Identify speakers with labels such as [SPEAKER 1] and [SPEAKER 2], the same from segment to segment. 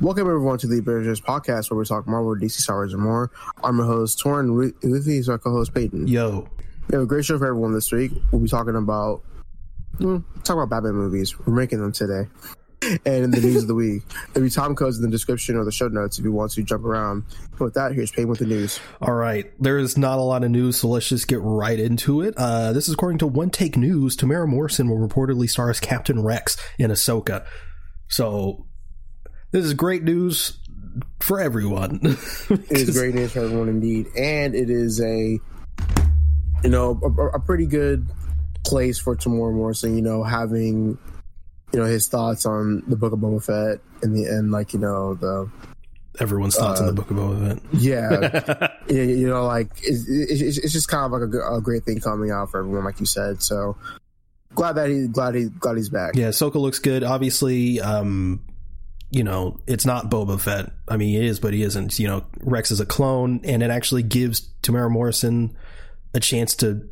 [SPEAKER 1] Welcome everyone to the Avengenerds podcast, where we talk Marvel, DC, Star Wars, and more. I'm your host Tauren. With me is our co-host Peyton.
[SPEAKER 2] Yo,
[SPEAKER 1] we have a great show for everyone this week. We'll be talking about hmm, talk about Batman movies. We're making them today, and in the news of the week. There'll be time codes in the description or the show notes if you want to jump around. But with that, here's Peyton with the news.
[SPEAKER 2] All right, there is not a lot of news, so let's just get right into it. Uh, this is according to One Take News. Temuera Morrison will reportedly star as Captain Rex in Ahsoka. So this is great news for everyone.
[SPEAKER 1] it is great news for everyone indeed, and it is a you know a, a pretty good place for Temuera Morrison. You know, having you know his thoughts on the Book of Boba Fett and the end, like you know the
[SPEAKER 2] everyone's thoughts uh, on the uh, Book of Boba Fett.
[SPEAKER 1] Yeah, you know, like it's, it's, it's, just kind of like a, a, great thing coming out for everyone, like you said. So glad that he glad he glad he's back.
[SPEAKER 2] Yeah, Soka looks good. Obviously, um, you know, it's not Boba Fett. I mean, he is, but he isn't. You know, Rex is a clone, and it actually gives Temuera Morrison a chance to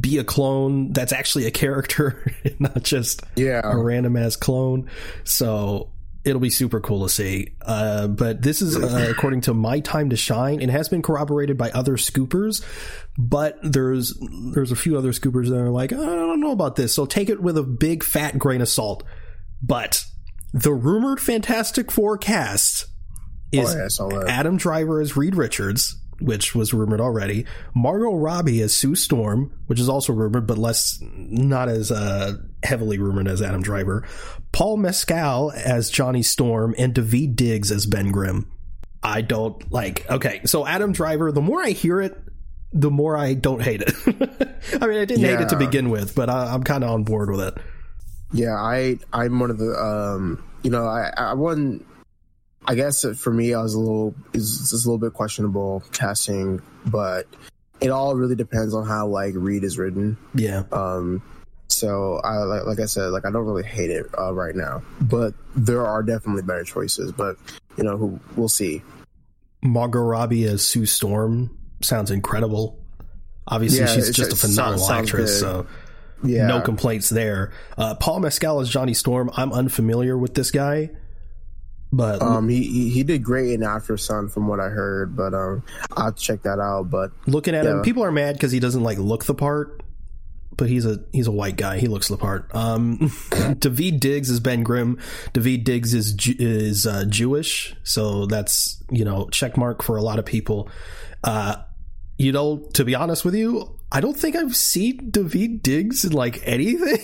[SPEAKER 2] be a clone that's actually a character, not just
[SPEAKER 1] yeah.
[SPEAKER 2] a random ass clone. So it'll be super cool to see. Uh, but this is uh, according to My Time to Shine. It has been corroborated by other scoopers, but there's there's a few other scoopers that are like, I don't know about this. So take it with a big fat grain of salt. But the rumored Fantastic Four cast is oh, yeah, Adam Driver as Reed Richards, which was rumored already. Margot Robbie as Sue Storm, which is also rumored, but less, not as uh, heavily rumored as Adam Driver. Paul Mescal as Johnny Storm, and Daveed Diggs as Ben Grimm. I don't like. Okay, so Adam Driver. The more I hear it, the more I don't hate it. I mean, I didn't yeah. hate it to begin with, but I, I'm kind of on board with it.
[SPEAKER 1] Yeah, I I'm one of the um you know I I won I guess for me I was a little is a little bit questionable casting, but it all really depends on how like Reed is written.
[SPEAKER 2] Yeah.
[SPEAKER 1] Um. So I like like I said like I don't really hate it uh, right now, but there are definitely better choices. But you know who we'll see.
[SPEAKER 2] Margot Robbie as Sue Storm sounds incredible. Obviously, yeah, she's just a phenomenal actress. Good. So yeah. No complaints there. Uh, Paul Mescal is Johnny Storm. I'm unfamiliar with this guy, but
[SPEAKER 1] um, he he did great in Aftersun from what I heard. But um, I'll check that out. But
[SPEAKER 2] looking at yeah. him, people are mad because he doesn't like look the part. But he's a he's a white guy. He looks the part. Um, Daveed Diggs is Ben Grimm. Daveed Diggs is is uh, Jewish, so that's you know check mark for a lot of people. Uh, you know, to be honest with you, I don't think I've seen David Diggs in like anything.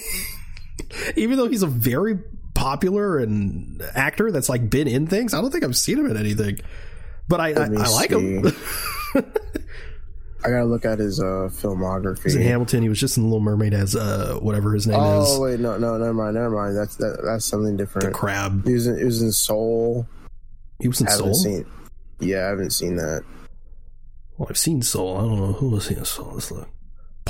[SPEAKER 2] Even though he's a very popular and actor that's like been in things, I don't think I've seen him in anything. But I, I, I like him.
[SPEAKER 1] I gotta look at his uh, filmography.
[SPEAKER 2] He's in Hamilton. He was just in Little Mermaid as uh, whatever his name
[SPEAKER 1] oh,
[SPEAKER 2] is.
[SPEAKER 1] Oh wait, no, no, never mind, never mind. That's that, that's something different.
[SPEAKER 2] The crab.
[SPEAKER 1] He was in, he was in Soul.
[SPEAKER 2] He was in Soul.
[SPEAKER 1] Seen, yeah, I haven't seen that.
[SPEAKER 2] Well, I've seen Soul. I don't know who was in Soul. Let's look.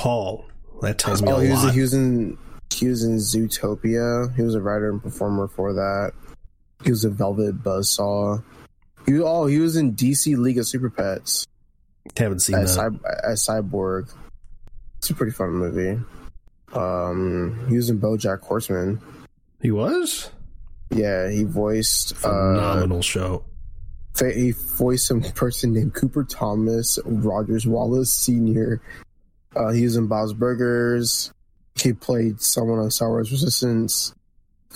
[SPEAKER 2] Paul. That tells me oh, a
[SPEAKER 1] he
[SPEAKER 2] was,
[SPEAKER 1] lot. He was in he was in Zootopia. He was a writer and performer for that. He was a Velvet Buzzsaw. He oh he was in DC League of Super Pets.
[SPEAKER 2] Haven't seen as, that.
[SPEAKER 1] as Cyborg. It's a pretty fun movie. Um, he was in BoJack Horseman.
[SPEAKER 2] He was.
[SPEAKER 1] Yeah, he voiced
[SPEAKER 2] phenomenal uh, show
[SPEAKER 1] he voiced some person named Cooper Thomas Rogers Wallace Sr. Uh, he was in Bob's Burgers. He played someone on Star Wars Resistance.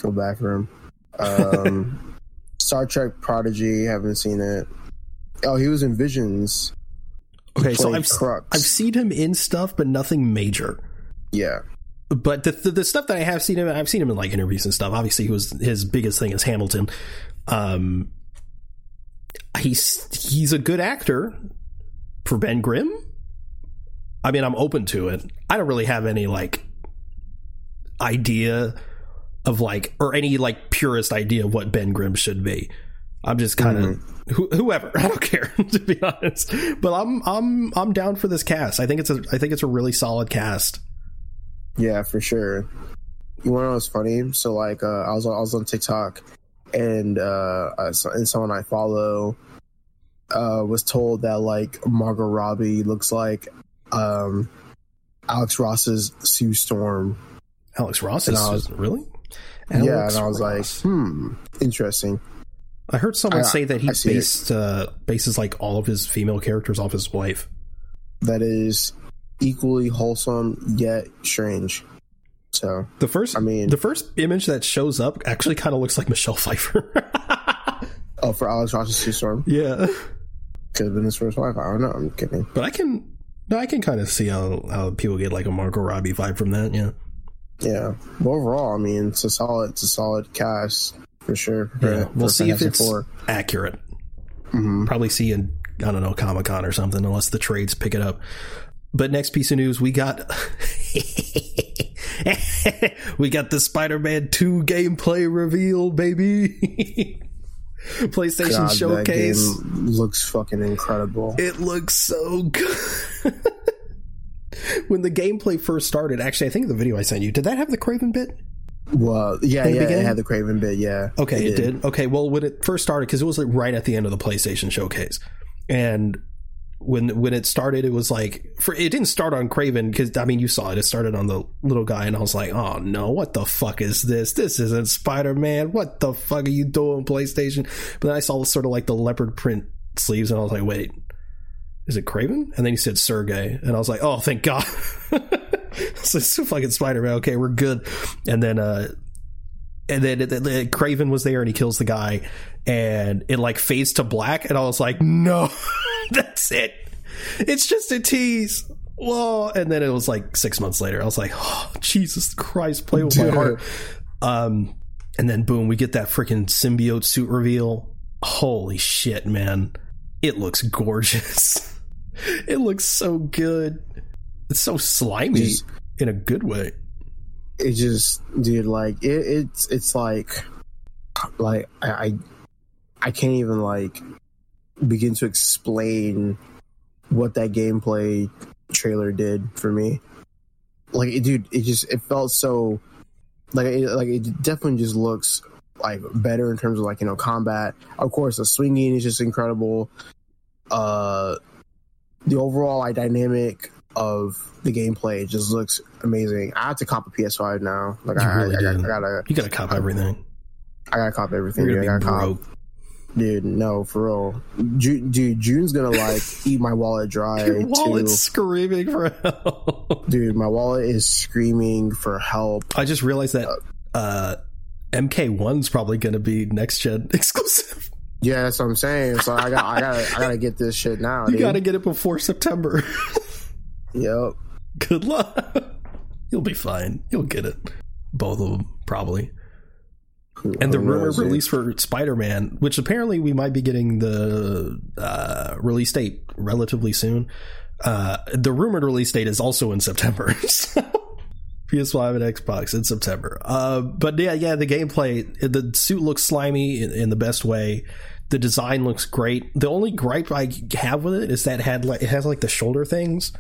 [SPEAKER 1] Bad for him. Um, Star Trek Prodigy. Haven't seen it. Oh, he was in Visions.
[SPEAKER 2] Okay, so I've Crux. I've seen him in stuff, but nothing major.
[SPEAKER 1] Yeah,
[SPEAKER 2] but the, the, the stuff that I have seen him, I've seen him in like interviews and stuff. Obviously, he was his biggest thing is Hamilton. Um, he's he's a good actor for Ben Grimm. I mean, I'm open to it. I don't really have any like idea of like or any like purist idea of what Ben Grimm should be. I'm just kind of mm-hmm. whoever. I don't care to be honest. But I'm I'm I'm down for this cast. I think it's a I think it's a really solid cast.
[SPEAKER 1] Yeah, for sure. You want to know what's funny? So like, uh, I was I was on TikTok, and uh, and someone I follow uh, was told that like Margot Robbie looks like um, Alex Ross's Sue Storm.
[SPEAKER 2] Alex Ross is was, really?
[SPEAKER 1] Alex yeah, and I was Ross. like, hmm, interesting.
[SPEAKER 2] I heard someone
[SPEAKER 1] I-
[SPEAKER 2] say that he
[SPEAKER 1] I see it.
[SPEAKER 2] based uh, bases like all of his female characters off his wife.
[SPEAKER 1] That is equally wholesome yet strange. So
[SPEAKER 2] The first,
[SPEAKER 1] I mean-
[SPEAKER 2] the first image that shows up actually kind of looks like Michelle Pfeiffer.
[SPEAKER 1] oh for Alex Ross's Sue Storm
[SPEAKER 2] yeah,
[SPEAKER 1] could have been his first wife. I don't know. I'm kidding.
[SPEAKER 2] but I can, no, I can kind of see how how people get like a Margot Robbie vibe from that. Yeah,
[SPEAKER 1] Yeah. But overall, I mean, it's a solid, it's a solid cast for sure. for-
[SPEAKER 2] yeah. We'll see if it's
[SPEAKER 1] Four.
[SPEAKER 2] accurate.
[SPEAKER 1] Mhm.
[SPEAKER 2] Probably see in I don't know Comic Con or something, unless the trades pick it up. But next piece of news, we got we got the Spider-Man Two gameplay reveal, baby. PlayStation
[SPEAKER 1] God,
[SPEAKER 2] Showcase.
[SPEAKER 1] looks fucking incredible.
[SPEAKER 2] It looks so good. when the gameplay first started, actually, I think the video I sent you did that have the Kraven bit?
[SPEAKER 1] Well, yeah, yeah, it had the Kraven bit, yeah.
[SPEAKER 2] Okay, it, did. Okay, well, when it first started, because it was like right at the end of the PlayStation Showcase, and when when it started, it was like for it didn't start on Kraven because I mean you saw it. It started on the little guy, and I was like, oh no, what the fuck is this? This isn't Spider Man. What the fuck are you doing, PlayStation? But then I saw sort of like the leopard print sleeves, and I was like, wait. Is it Kraven? And then he said Sergey, and I was like, "Oh, thank God!" so it's fucking Spider Man. Okay, we're good. And then, uh, and then it- it- Kraven was there and he kills the guy and it like fades to black and I was like, no, that's it. It's just a tease. Whoa. And then it was like six months later. I was like, oh, Jesus Christ, play with my heart. Um, and then boom, we get that freaking symbiote suit reveal. Holy shit, man. It looks gorgeous. it looks so good. It's so slimy
[SPEAKER 1] Just-
[SPEAKER 2] in a good way.
[SPEAKER 1] It just, dude, like it, it's it's like, like I, I, can't even like begin to explain what that gameplay trailer did for me. Like, it, dude, it just it felt so, like, it, like it definitely just looks like better in terms of like you know combat. Of course, the swinging is just incredible. Uh, the overall like dynamic of the gameplay just looks amazing. I have to cop a PS5 now. Like
[SPEAKER 2] You
[SPEAKER 1] I,
[SPEAKER 2] really
[SPEAKER 1] I, I. I gotta,
[SPEAKER 2] You gotta cop everything.
[SPEAKER 1] I gotta cop everything.
[SPEAKER 2] You're gonna
[SPEAKER 1] gotta
[SPEAKER 2] be
[SPEAKER 1] cop,
[SPEAKER 2] broke.
[SPEAKER 1] Dude. No, for real, Ju- dude. June's gonna like eat my wallet dry.
[SPEAKER 2] Your wallet's
[SPEAKER 1] too.
[SPEAKER 2] screaming for help.
[SPEAKER 1] dude. My wallet is screaming for help.
[SPEAKER 2] I just realized that uh, MK1's probably to be next gen exclusive.
[SPEAKER 1] Yeah, that's what I'm saying. So I got, I gotta, I gotta get this shit now.
[SPEAKER 2] You
[SPEAKER 1] dude.
[SPEAKER 2] got to get it before September.
[SPEAKER 1] Yep.
[SPEAKER 2] Good luck. You'll be fine. You'll get it. Both of them, probably. And the
[SPEAKER 1] Who
[SPEAKER 2] rumor release for Spider Man, which apparently we might be getting the uh, release date relatively soon. Uh, the rumored release date is also in September. so PS5 and Xbox in September. Uh, but yeah, yeah, the gameplay, the suit looks slimy in, in the best way. The design looks great. The only gripe I have with it is that it had like it has like the shoulder things.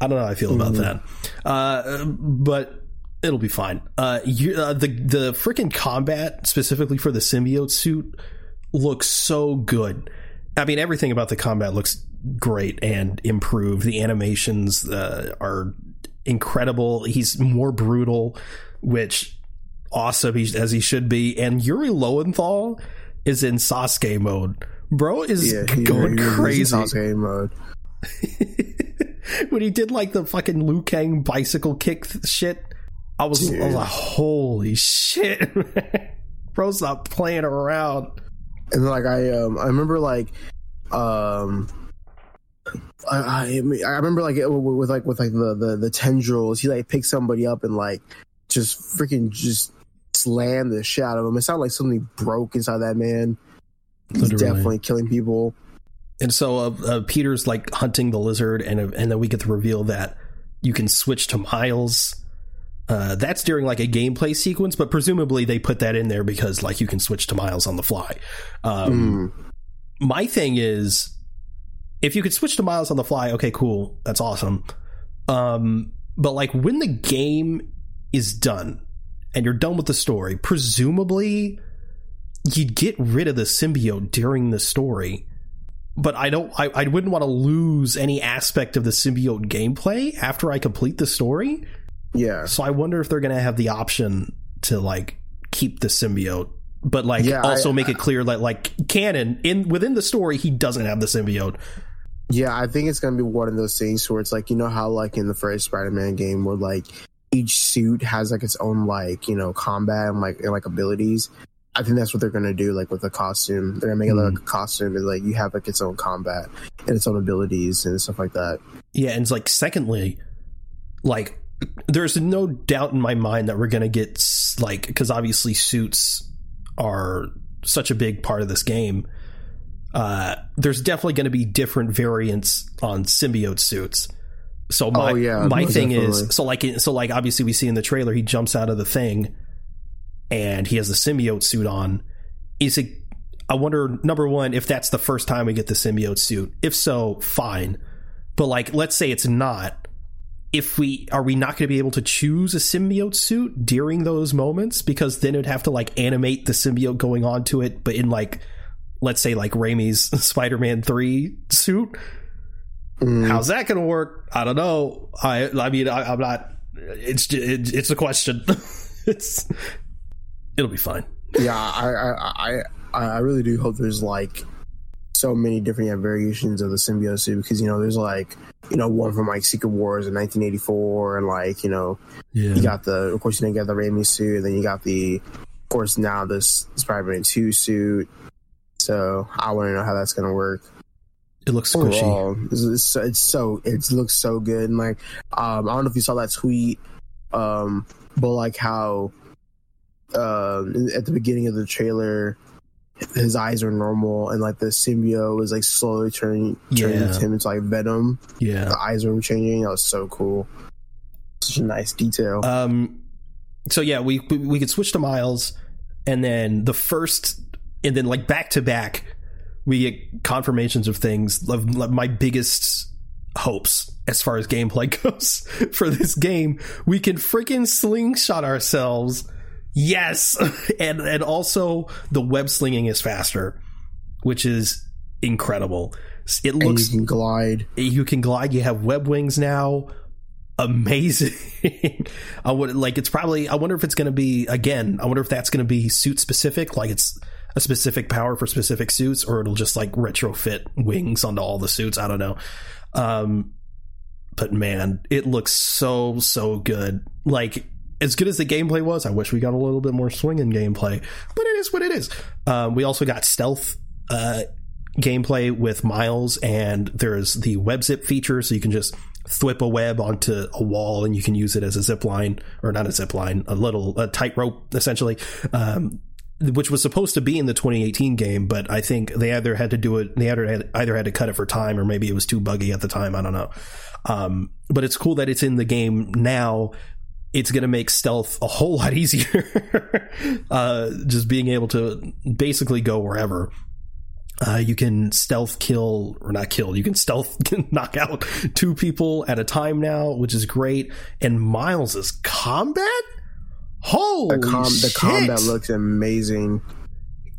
[SPEAKER 2] I don't know how I feel about that. Uh, but it'll be fine. Uh, you, uh, the the freaking combat specifically for the symbiote suit looks so good. I mean, everything about the combat looks great and improved. The animations uh, are incredible. He's more brutal, which awesome as he should be. And Yuri Lowenthal is in Sasuke mode. Bro is
[SPEAKER 1] Yeah, he-
[SPEAKER 2] going
[SPEAKER 1] he- in
[SPEAKER 2] crazy
[SPEAKER 1] Sasuke mode.
[SPEAKER 2] when he did like the fucking Liu Kang bicycle kick th- shit. I was, I was like, holy shit, man. Bro's not playing around.
[SPEAKER 1] and like I um I remember like um I I, I remember like it- with like with like the, the the tendrils he like picked somebody up and like just freaking just slammed the shit out of him. It sounded like something broke inside that man. He's
[SPEAKER 2] Literally.
[SPEAKER 1] definitely killing people.
[SPEAKER 2] And so uh, uh, Peter's like hunting the lizard, and and then we get the reveal that you can switch to Miles. Uh, that's during like a gameplay sequence, but presumably they put that in there because like you can switch to Miles on the fly. Um,
[SPEAKER 1] Mm.
[SPEAKER 2] my thing is if you could switch to miles on the fly okay cool that's awesome um but like when the game is done and you're done with the story presumably you'd get rid of the symbiote during the story but i don't i, I wouldn't want to lose any aspect of the symbiote gameplay after i complete the story
[SPEAKER 1] Yeah.
[SPEAKER 2] so i wonder if they're gonna have the option to like keep the symbiote but like
[SPEAKER 1] Yeah,
[SPEAKER 2] also
[SPEAKER 1] I-
[SPEAKER 2] make it clear that like canon in within the story he doesn't have the symbiote.
[SPEAKER 1] Yeah, I think it's gonna be one of those things where it's like you know how like in the first Spider-Man game where like each suit has like its own like you know combat and like and like abilities. I think that's what they're gonna do like with the costume. They're gonna make it
[SPEAKER 2] Hmm.
[SPEAKER 1] like a costume and like you have like its own combat and its own abilities and stuff like that.
[SPEAKER 2] Yeah, and it's like secondly, like there's no doubt in my mind that we're gonna get like because obviously suits are such a big part of this game. Uh, there's definitely going to be different variants on symbiote suits. So my
[SPEAKER 1] Oh, yeah,
[SPEAKER 2] my thing
[SPEAKER 1] definitely.
[SPEAKER 2] is so like so like obviously we see in the trailer he jumps out of the thing and he has the symbiote suit on. Is it? I wonder number one if that's the first time we get the symbiote suit. If so, fine. But like, let's say it's not. If we are we not going to be able to choose a symbiote suit during those moments because then it'd have to like animate the symbiote going onto it, but in like, let's say like Raimi's Spider-Man three suit.
[SPEAKER 1] Mm.
[SPEAKER 2] How's that going to work? I don't know. I I mean I, I'm not. It's it, it's a question. it's it'll be fine.
[SPEAKER 1] yeah, I, I I I really do hope there's like so many different variations of the symbiote suit because you know there's like you know one from like Secret Wars in 1984 and like you know
[SPEAKER 2] Yeah.
[SPEAKER 1] you got the of course you didn't get the Raimi suit and then you got the of course now this Spider-Man 2 suit so I want to know how that's gonna work
[SPEAKER 2] It looks squishy.
[SPEAKER 1] overall it's, it's, it's so it looks so good and like um I don't know if you saw that tweet um but like how um at the beginning of the trailer his eyes are normal and like the symbiote is like slowly turning turning
[SPEAKER 2] Yeah.
[SPEAKER 1] him into like venom
[SPEAKER 2] Yeah.
[SPEAKER 1] the eyes were changing that was so cool such a nice detail
[SPEAKER 2] Um. So yeah, we we, we could switch to Miles, and then the first, and then like back to back, we get confirmations of things. Of, of my biggest hopes as far as gameplay goes for this game, we can freaking slingshot ourselves. Yes, and and also the web slinging is faster, which is incredible. It
[SPEAKER 1] and
[SPEAKER 2] looks
[SPEAKER 1] you can glide.
[SPEAKER 2] You can glide. You have web wings now. Amazing. I would like it's probably i wonder if it's going to be again i wonder if that's going to be suit specific like it's a specific power for specific suits or it'll just like retrofit wings onto all the suits. I don't know. Um but man it looks so so good. Like as good as the gameplay was i wish we got a little bit more swinging gameplay but it is what it is um, we also got stealth uh gameplay with Miles, and there's the web zip feature, so you can just thwip a web onto a wall and you can use it as a zip line, or not a zip line, a little a tightrope essentially. Um, which was supposed to be in the 2018 game, but I think they either had to do it, they either had, either had to cut it for time, or maybe it was too buggy at the time. I don't know. Um, but it's cool that it's in the game now. It's going to make stealth a whole lot easier. uh, just being able to basically go wherever. Uh, you can stealth kill or not kill. You can stealth knock out two people at a time now, which is great. And Miles's combat, holy
[SPEAKER 1] the, com- the combat looks amazing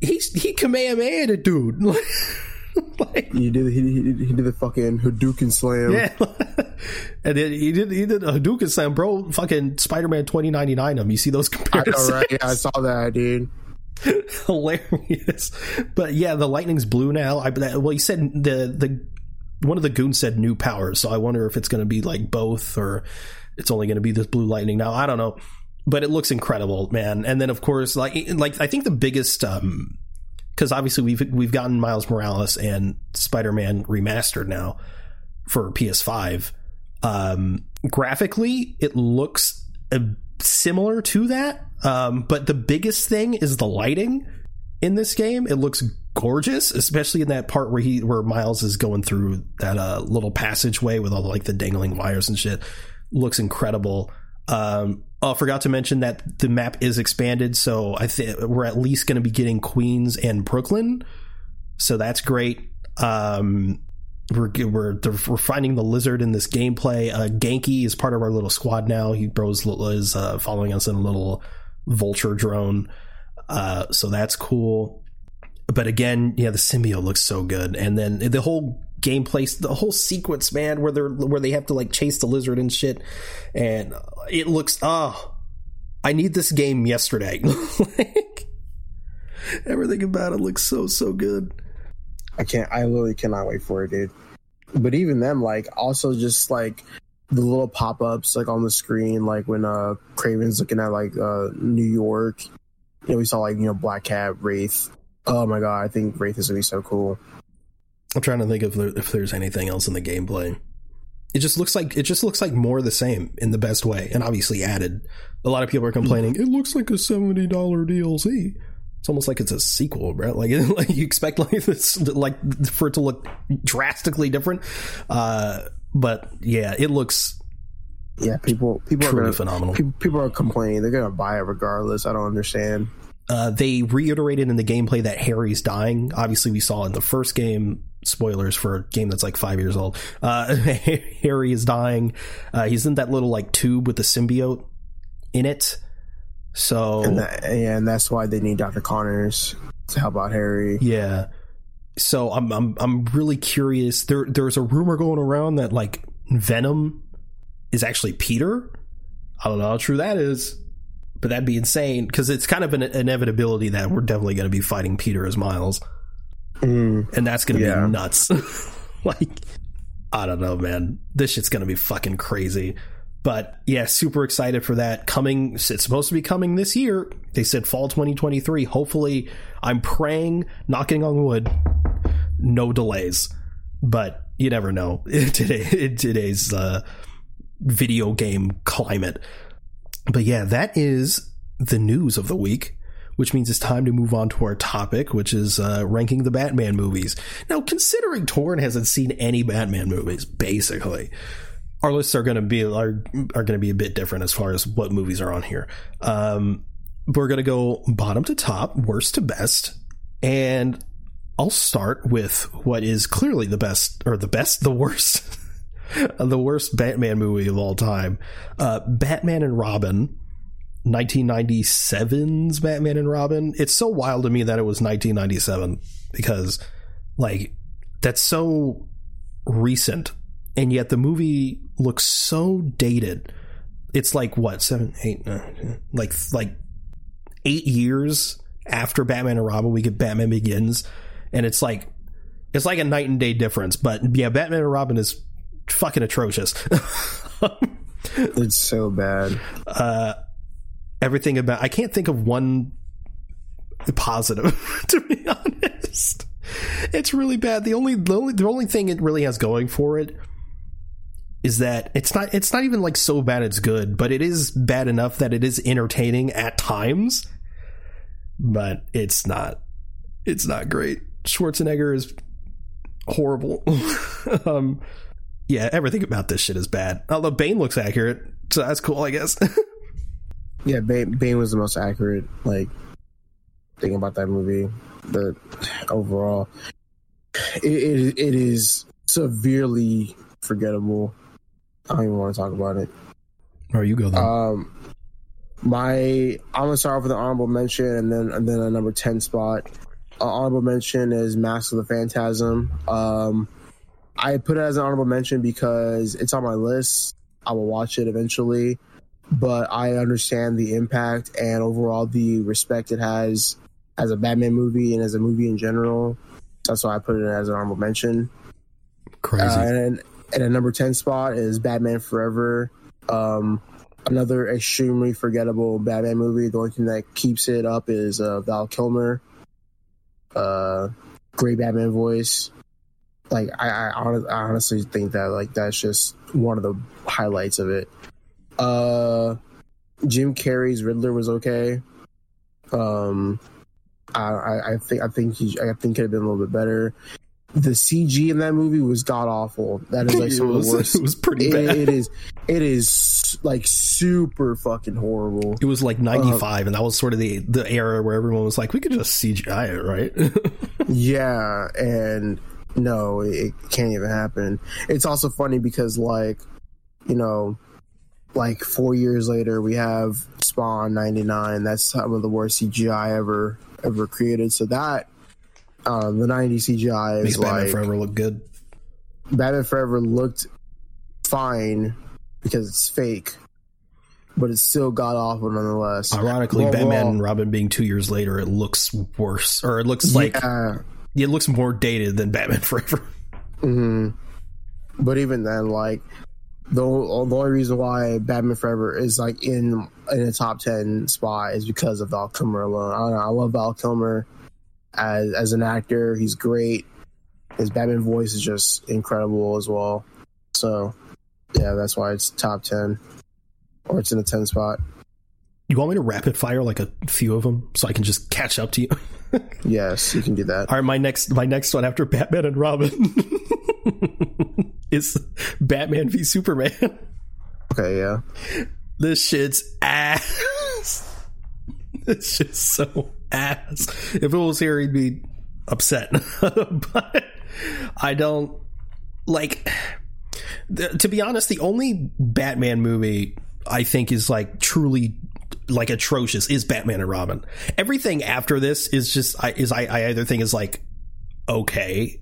[SPEAKER 2] He's he kamehameha a dude. like,
[SPEAKER 1] he did he, he, he did the fucking Hadouken slam
[SPEAKER 2] yeah, and then he did he did a Hadouken slam, bro. Fucking Spider Man twenty ninety nine. Him. You see those
[SPEAKER 1] I
[SPEAKER 2] comparisons?
[SPEAKER 1] right? Yeah, I saw that, dude.
[SPEAKER 2] hilarious. But yeah, the lightning's blue now. I well, he said the the one of the goons said new powers, so I wonder if it's going to be like both or it's only going to be this blue lightning now. I don't know, but it looks incredible, man. And then of course, like like I think the biggest um because obviously we've we've gotten Miles Morales and Spider Man remastered now for PS5. Um, graphically, it looks uh, similar to that, um, but the biggest thing is the lighting in this game. It looks gorgeous, especially in that part where he where Miles is going through that uh, little passageway with all like the dangling wires and shit. Looks incredible. Um, oh, forgot to mention that the map is expanded, so I think we're at least going to be getting Queens and Brooklyn, so that's great. Um, we're we're we're finding the lizard in this gameplay. Uh, Ganke is part of our little squad now. He bros is uh, following us in a little vulture drone, uh, so that's cool. But again, yeah, the symbiote looks so good, and then the whole gameplay, the whole sequence, man, where they're where they have to like chase the lizard and shit, and it looks oh, I need this game yesterday. like, Everything about it looks so so good.
[SPEAKER 1] I can't. I literally cannot wait for it, dude. But even them, like, also just like the little pop ups, like on the screen, like when uh Kraven's looking at like uh New York. You know, we saw like you know Black Cat, Wraith. Oh my god, I think Wraith is gonna be so cool.
[SPEAKER 2] I'm trying to think of if there's anything else in the gameplay. It just looks like it just looks like more the same in the best way, and obviously added. A lot of people are complaining it looks like a seventy dollar DLC. It's almost like it's a sequel, bro. Like, like you expect like this, like for it to look drastically different. Uh, but yeah, it looks.
[SPEAKER 1] Yeah, people people
[SPEAKER 2] truly
[SPEAKER 1] are gonna,
[SPEAKER 2] phenomenal.
[SPEAKER 1] People, people are complaining. They're gonna buy it regardless. I don't understand.
[SPEAKER 2] Uh, they reiterated in the gameplay that Harry's dying. Obviously, we saw in the first game. Spoilers for a game that's like five years old. Uh, Harry is dying. Uh, he's in that little like tube with the symbiote in it. So
[SPEAKER 1] and, that, yeah, and that's why they need Doctor Connors to help out Harry.
[SPEAKER 2] Yeah. So I'm I'm I'm really curious. There there's a rumor going around that like Venom is actually Peter. I don't know how true that is, but that'd be insane because it's kind of an inevitability that we're definitely going to be fighting Peter as Miles,
[SPEAKER 1] mm,
[SPEAKER 2] and that's going to
[SPEAKER 1] yeah.
[SPEAKER 2] be nuts. like I don't know, man. This shit's going to be fucking crazy. But yeah, super excited for that. Coming, it's supposed to be coming this year. They said fall 2023. Hopefully, I'm praying, knocking on wood, no delays. But you never know today in today's uh, video game climate. But yeah, that is the news of the week, which means it's time to move on to our topic, which is uh, ranking the Batman movies. Now, considering Tauren hasn't seen any Batman movies, basically our lists are going to be are, are going to be a bit different as far as what movies are on here. Um, we're going to go bottom to top, worst to best, and I'll start with what is clearly the best or the best, the worst, the worst Batman movie of all time. Uh, Batman and Robin. 1997's Batman and Robin. It's so wild to me that it was 1997 because, like, that's so recent and yet the movie looks so dated. It's like what seven, eight, nine, like like eight years after Batman and Robin, we get Batman Begins, and it's like it's like a night and day difference. But yeah, Batman and Robin is fucking atrocious.
[SPEAKER 1] it's so bad.
[SPEAKER 2] Uh, everything about I can't think of one positive to be honest. It's really bad. The only the only the only thing it really has going for it is that it's not it's not even like so bad it's good, but it is bad enough that it is entertaining at times. But it's not it's not great. Schwarzenegger is horrible. um yeah, everything about this shit is bad. Although Bane looks accurate, so that's cool, I guess.
[SPEAKER 1] yeah, Bane, Bane was the most accurate like thing about that movie. But overall, it, it, it is severely forgettable. I don't even want to talk about it.
[SPEAKER 2] Or you go then.
[SPEAKER 1] Um, my I'm gonna start off with an honorable mention, and then and then a number ten spot. Uh, honorable mention is Mask of the Phantasm. Um, I put it as an honorable mention because it's on my list. I will watch it eventually, but I understand the impact and overall the respect it has as a Batman movie and as a movie in general. That's why I put it as an honorable mention.
[SPEAKER 2] Crazy.
[SPEAKER 1] Uh, and and a number 10 spot is Batman Forever. Um, another extremely forgettable Batman movie. The only thing that keeps it up is uh, Val Kilmer. Uh, great Batman voice. Like I, I, I honestly think that like that's just one of the highlights of it. Uh, Jim Carrey's Riddler was okay. Um, I, I think I think he I think could have been a little bit better the CG in that movie was god awful. That is like some
[SPEAKER 2] was,
[SPEAKER 1] of the worst.
[SPEAKER 2] It was pretty
[SPEAKER 1] it, it is. It is like super fucking horrible.
[SPEAKER 2] It was like ninety five, uh, and that was sort of the the era where everyone was like, "We could just CGI it, right?"
[SPEAKER 1] yeah, and no, it can't even happen. It's also funny because like, you know, like four years later, we have Spawn ninety nine. That's some of the worst CGI ever ever created. So that uh, the 90s CGI is
[SPEAKER 2] Makes
[SPEAKER 1] like
[SPEAKER 2] Batman Forever look good.
[SPEAKER 1] Batman Forever looked fine because it's fake. but it's still god awful nonetheless.
[SPEAKER 2] Ironically,
[SPEAKER 1] Well,
[SPEAKER 2] Batman
[SPEAKER 1] well-
[SPEAKER 2] and Robin being two years later, it looks worse, or it looks like
[SPEAKER 1] yeah,
[SPEAKER 2] it looks more dated than Batman Forever.
[SPEAKER 1] hmm but even then, like the, the only reason why Batman Forever is like in in a top ten spot is because of Val Kilmer alone. I don't know. I love Val Kilmer as as an actor. He's great. His Batman voice is just incredible as well. So yeah, that's why it's top ten, or it's in a ten spot.
[SPEAKER 2] You want me to rapid fire like a few of them so I can just catch up to you?
[SPEAKER 1] Yes, you can do that.
[SPEAKER 2] All right, my next my next one after Batman and Robin is Batman v Superman.
[SPEAKER 1] Okay, yeah.
[SPEAKER 2] This shit's ass. This shit's so ass. If it was here, he'd be upset. but I don't like. The, to be honest, the only Batman movie I think is like truly like atrocious is Batman and Robin. Everything after this is just I is I, I either think is like okay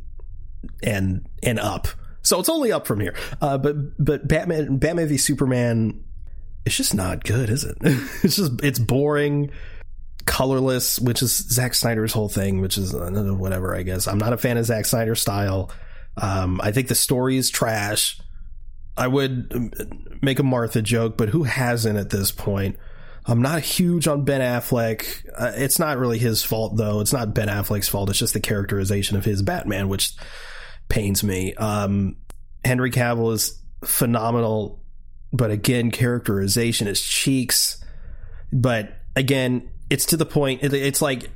[SPEAKER 2] and and up. So it's only up from here. Uh, but but Batman Batman v Superman it's just not good, is it? it's just it's boring, colorless, which is Zack Snyder's whole thing, which is uh, whatever. I guess I'm not a fan of Zack Snyder's style. Um, I think the story is trash. I would um, make a Martha joke, but who hasn't at this point? I'm not huge on Ben Affleck. Uh, it's not really his fault, though. It's not Ben Affleck's fault. It's just the characterization of his Batman, which pains me. Um, Henry Cavill is phenomenal, but again, characterization is cheeks. But again, it's to the point. It, it's like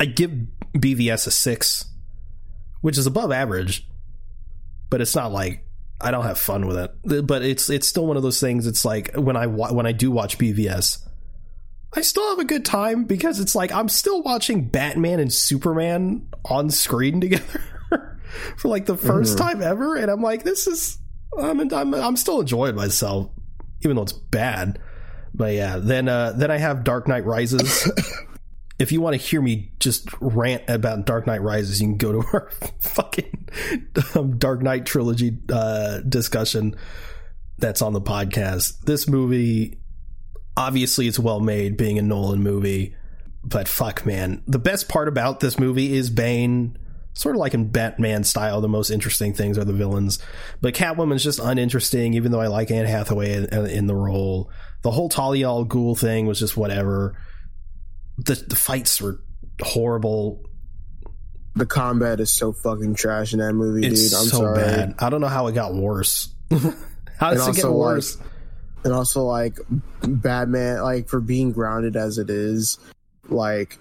[SPEAKER 2] I give BVS a six, which is above average, but it's not like I don't have fun with it. But it's it's still one of those things. It's like when I when I do watch BVS, I still have a good time because it's like I'm still watching Batman and Superman on screen together for like the 1st time ever, and I'm like, this is I'm I'm I'm still enjoying myself, even though it's bad. But yeah, then uh then I have Dark Knight Rises. if you want to hear me just rant about Dark Knight Rises, you can go to our fucking um, Dark Knight trilogy uh, discussion that's on the podcast. This movie, obviously, it's well made, being a Nolan movie, but fuck, man, the best part about this movie is Bane. Sort of like in Batman style, the most interesting things are the villains. But Catwoman's just uninteresting, even though I like Anne Hathaway in, in the role. The whole Talia al Ghul thing was just whatever the, the fights were horrible.
[SPEAKER 1] The combat is so fucking trash in that movie,
[SPEAKER 2] It's
[SPEAKER 1] dude. I'm
[SPEAKER 2] so
[SPEAKER 1] sorry.
[SPEAKER 2] bad. I don't know how it got worse. how does
[SPEAKER 1] And
[SPEAKER 2] it get
[SPEAKER 1] also, like,
[SPEAKER 2] worse?
[SPEAKER 1] and also like Batman, like for being grounded as it is, like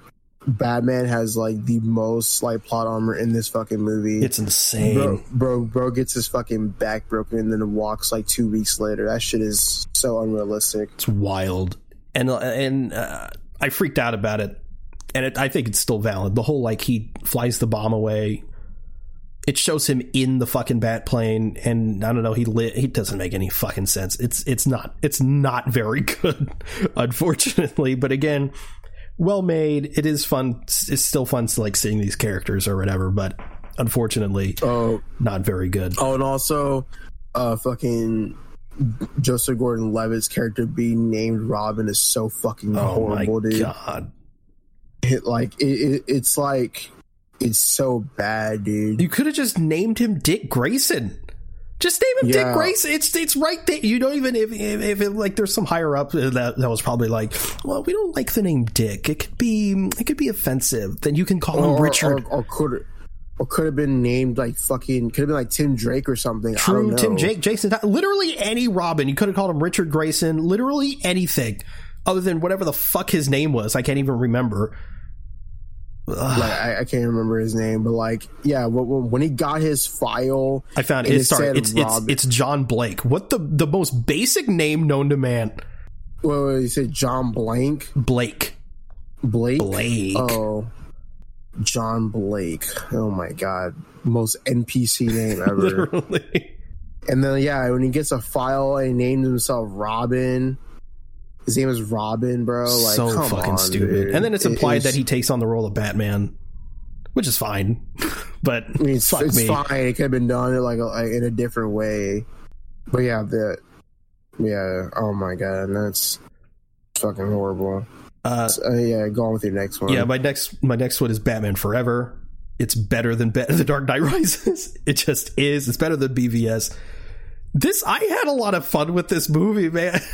[SPEAKER 1] Batman has like the most like plot armor in this fucking movie.
[SPEAKER 2] it's insane.
[SPEAKER 1] bro, bro, bro gets his fucking back broken and then walks like two weeks later. That shit is so unrealistic.
[SPEAKER 2] It's wild, and and uh, I freaked out about it, and it, I think it's still valid. The whole like he flies the bomb away. It shows him in the fucking bat plane, and I don't know. He lit. He doesn't make any fucking sense. It's it's not it's not very good, unfortunately. But again, well made. It is fun. It's still fun, to like seeing these characters or whatever. But unfortunately,
[SPEAKER 1] Oh,
[SPEAKER 2] not very good.
[SPEAKER 1] oh, and also, uh, fucking Joseph Gordon-Levitt's character being named Robin is so fucking
[SPEAKER 2] Oh
[SPEAKER 1] horrible, dude.
[SPEAKER 2] god!
[SPEAKER 1] It, like it, it, it's like it's so bad, dude.
[SPEAKER 2] You could have just named him Dick Grayson. Just name him Dick Grayson. It's it's right there. You don't even if if, if it, like there's some higher up that that was probably like, well, we don't like the name Dick. It could be it could be offensive. Then you can call him Richard.
[SPEAKER 1] or, or could or could have been named like fucking could have been like Tim Drake or something. I
[SPEAKER 2] True, Tim. Jake, Jason, literally any Robin. You could have called him Richard Grayson. Literally anything, other than whatever the fuck his name was. I can't even remember.
[SPEAKER 1] Like I, I can't remember his name, but like yeah, when, when he got his file,
[SPEAKER 2] I found it. Sorry, it's it's it's John Blake. What the the most basic name known to man?
[SPEAKER 1] well, he said John Blank
[SPEAKER 2] Blake.
[SPEAKER 1] Blake.
[SPEAKER 2] Blake.
[SPEAKER 1] Oh, John Blake. Oh my god, most NPC name ever.
[SPEAKER 2] Literally.
[SPEAKER 1] and then yeah, when he gets a file he names himself Robin. His name is Robin, bro. Like,
[SPEAKER 2] so fucking
[SPEAKER 1] on,
[SPEAKER 2] stupid.
[SPEAKER 1] dude.
[SPEAKER 2] And then it's implied that he takes on the role of Batman, which is fine. but
[SPEAKER 1] I mean, it's,
[SPEAKER 2] fuck
[SPEAKER 1] it's
[SPEAKER 2] me.
[SPEAKER 1] fine. It could have been done like, like in a different way. But yeah, the Yeah. Oh my god, that's fucking horrible.
[SPEAKER 2] Uh,
[SPEAKER 1] Uh, yeah, go on with your next one.
[SPEAKER 2] yeah, my next my next one is Batman Forever. It's better than The Dark Knight Rises. It just is. It's better than BVS. This I had a lot of fun with this movie, man.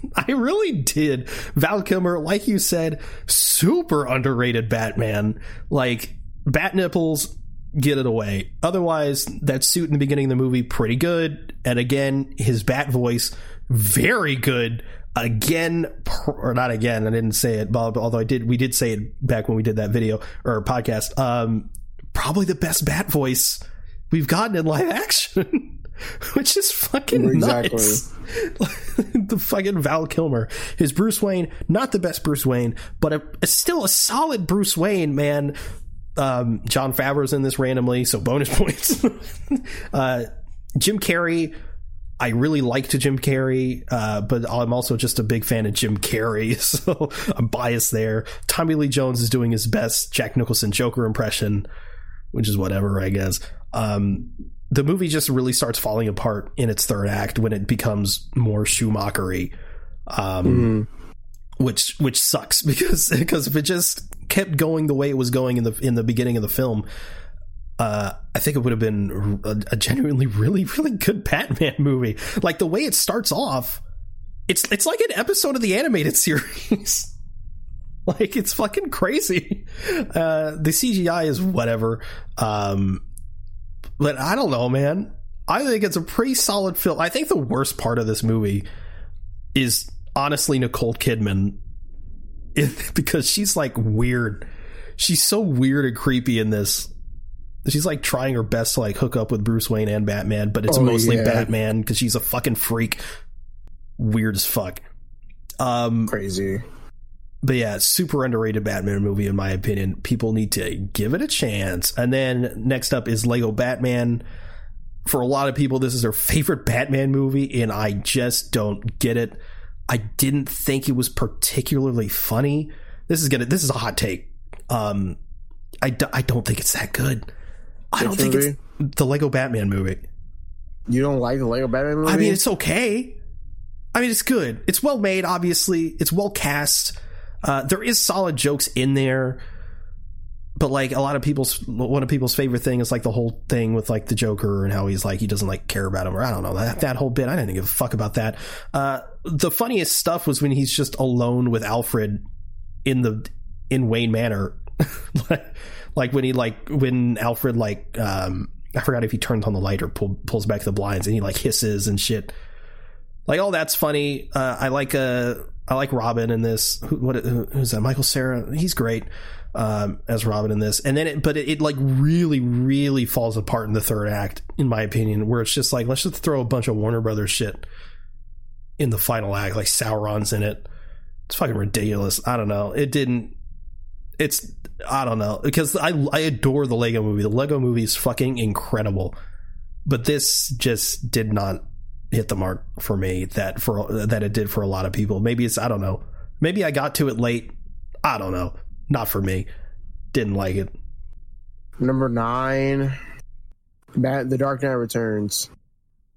[SPEAKER 2] I really did. Val Kilmer, like you said, super underrated Batman. Like bat nipples, get it away. Otherwise, that suit in the beginning of the movie pretty good, and again, his bat voice very good. Again, or not again. I didn't say it, Bob. Although I did, we did say it back when we did that video or podcast. Um, probably the best bat voice we've gotten in live action, which is fucking
[SPEAKER 1] Exactly.
[SPEAKER 2] nice. the fucking Val Kilmer, his Bruce Wayne, not the best Bruce Wayne, but a, a- still a solid Bruce Wayne, man. Um, Jon Favreau's in this randomly, so bonus points. uh, Jim Carrey, I really liked Jim Carrey, uh, but I'm also just a big fan of Jim Carrey, so I'm biased there. Tommy Lee Jones is doing his best Jack Nicholson Joker impression, which is whatever, I guess. Um, the movie just really starts falling apart in its third act when it becomes more Schumachery, um, which which sucks because because if it just kept going the way it was going in the in the beginning of the film, uh, I think it would have been a, a genuinely really really good Batman movie. Like the way it starts off, it's it's like an episode of the animated series. like it's fucking crazy. Uh, the CGI is whatever. Um, but I don't know, man. I think it's a pretty solid film. I think the worst part of this movie is honestly Nicole Kidman because she's like weird. She's so weird and creepy in this. She's like trying her best to like hook up with Bruce Wayne and Batman, but it's
[SPEAKER 1] Oh,
[SPEAKER 2] mostly
[SPEAKER 1] yeah.
[SPEAKER 2] Batman because she's a fucking freak. Weird as fuck. Um,
[SPEAKER 1] Crazy.
[SPEAKER 2] But yeah, super underrated Batman movie in my opinion. People need to give it a chance. And then next up is Lego Batman. For a lot of people, this is their favorite Batman movie, and I just don't get it. I didn't think it was particularly funny. This is gonna. This is a hot take. Um, I, do, I don't think it's that good. I don't think
[SPEAKER 1] movie?
[SPEAKER 2] it's the Lego Batman movie.
[SPEAKER 1] You don't like the Lego Batman movie?
[SPEAKER 2] I mean, it's okay. I mean, it's good. It's well made, obviously. It's well cast. Uh, there is solid jokes in there, but like a lot of people's one of people's favorite thing is like the whole thing with like the Joker and how he's like he doesn't like care about him or I don't know that that whole bit. I didn't give a fuck about that. Uh, the funniest stuff was when he's just alone with Alfred in the in Wayne Manor, like when he like when Alfred like um I forgot if he turns on the light or pull, pulls back the blinds and he like hisses and shit. Like, oh, that's funny. Uh, I like uh, I like Robin in this. Who, what who, who's that? Michael Cera. He's great um, as Robin in this. And then, it, but it, it like really, really falls apart in the third act, in my opinion, where it's just like let's just throw a bunch of Warner Brothers shit in the final act. Like Sauron's in it. It's fucking ridiculous. I don't know. It didn't. It's I don't know because I I adore the Lego movie. The Lego movie is fucking incredible, but this just did not hit the mark for me that for that it did for a lot of people. Maybe it's I don't know. Maybe I got to it late. I don't know. Not for me. Didn't like it.
[SPEAKER 1] Number nine, Bat, The Dark Knight Returns.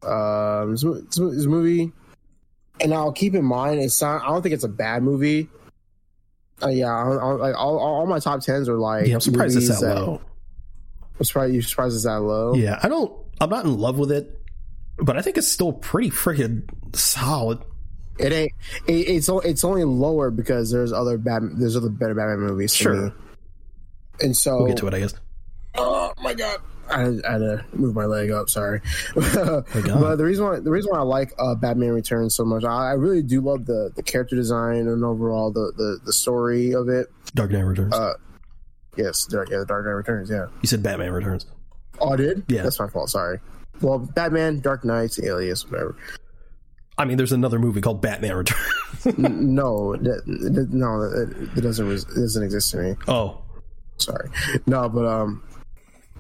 [SPEAKER 1] Um, this, this this movie, and I'll keep in mind, it's not. I don't think it's a bad movie. Uh, yeah, I, like all, all my top tens are like.
[SPEAKER 2] Yeah, I'm surprised it's
[SPEAKER 1] movies
[SPEAKER 2] that low.
[SPEAKER 1] I'm surprised you surprised it's that low.
[SPEAKER 2] Yeah, I don't. I'm not in love with it, but I think it's still pretty freaking solid.
[SPEAKER 1] It ain't. It, it's it's only lower because there's other bad. There's other better Batman movies.
[SPEAKER 2] Sure.
[SPEAKER 1] And so
[SPEAKER 2] We'll get to it, I guess.
[SPEAKER 1] Oh my god! I, I had to move my leg up. Sorry, but the reason why the reason why I like uh, Batman Returns so much, I, I really do love the the character design and overall the the, the story of it.
[SPEAKER 2] Dark Knight Returns.
[SPEAKER 1] Uh, Yes, Dark, yeah, the Dark Knight Returns. Yeah.
[SPEAKER 2] you said Batman Returns.
[SPEAKER 1] Oh, I did.
[SPEAKER 2] Yeah.
[SPEAKER 1] that's my fault. Sorry. Well, Batman, Dark Knights, Alias, whatever.
[SPEAKER 2] I mean, there's another movie called Batman Returns.
[SPEAKER 1] No, that, that- no, it, it doesn't it doesn't exist to me.
[SPEAKER 2] oh,
[SPEAKER 1] sorry no but um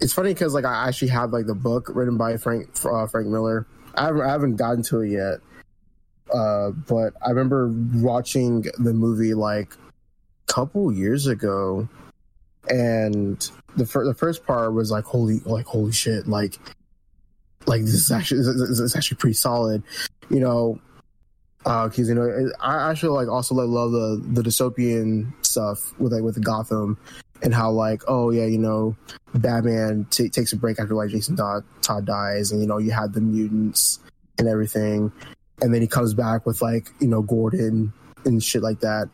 [SPEAKER 1] it's funny because like i actually have like the book written by frank uh, frank miller I haven't, I haven't gotten to it yet uh but i remember watching the movie like a couple years ago and the, fir- the first part was like holy like holy shit like like this is actually this is, actually pretty solid you know Uh because uh, you know I actually like also like love the the dystopian stuff with like with Gotham and how like oh yeah you know Batman t- takes a break after like Jason Todd, Todd dies and you know you have the mutants and everything and then he comes back with like you know Gordon and shit like that.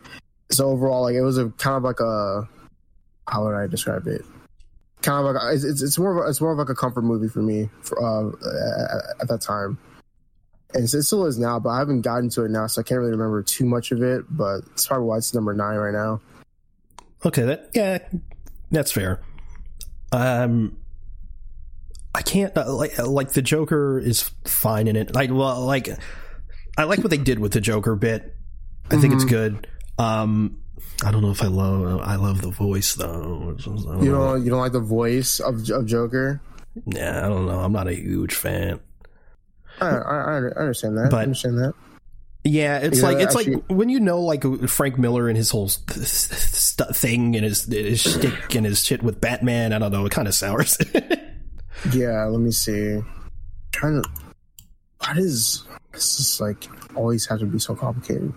[SPEAKER 1] So overall, like it was a kind of like a how would I describe it? Kind of like it's it's more of a, it's more of like a comfort movie for me for, uh, at, at that time and it still is now, but I haven't gotten to it now, so I can't really remember too much of it. But it's probably why it's number nine right now.
[SPEAKER 2] Okay, that yeah, that's fair. Um, I can't uh, like like the Joker is fine in it. Like well, like I like what they did with the Joker bit. I think mm-hmm. it's good. Um, I don't know if I love I love the voice though.
[SPEAKER 1] Don't you don't know. you don't like the voice of, of Joker?
[SPEAKER 2] Yeah, I don't know. I'm not a huge fan.
[SPEAKER 1] I, I, I understand that. But, I understand that.
[SPEAKER 2] Yeah, it's like it's actually, like when you know like Frank Miller and his whole st- thing and his his shtick and his shit with Batman. I don't know. It kind of sours.
[SPEAKER 1] yeah, let me see. I'm trying to. What is this? Is like always have to be so complicated.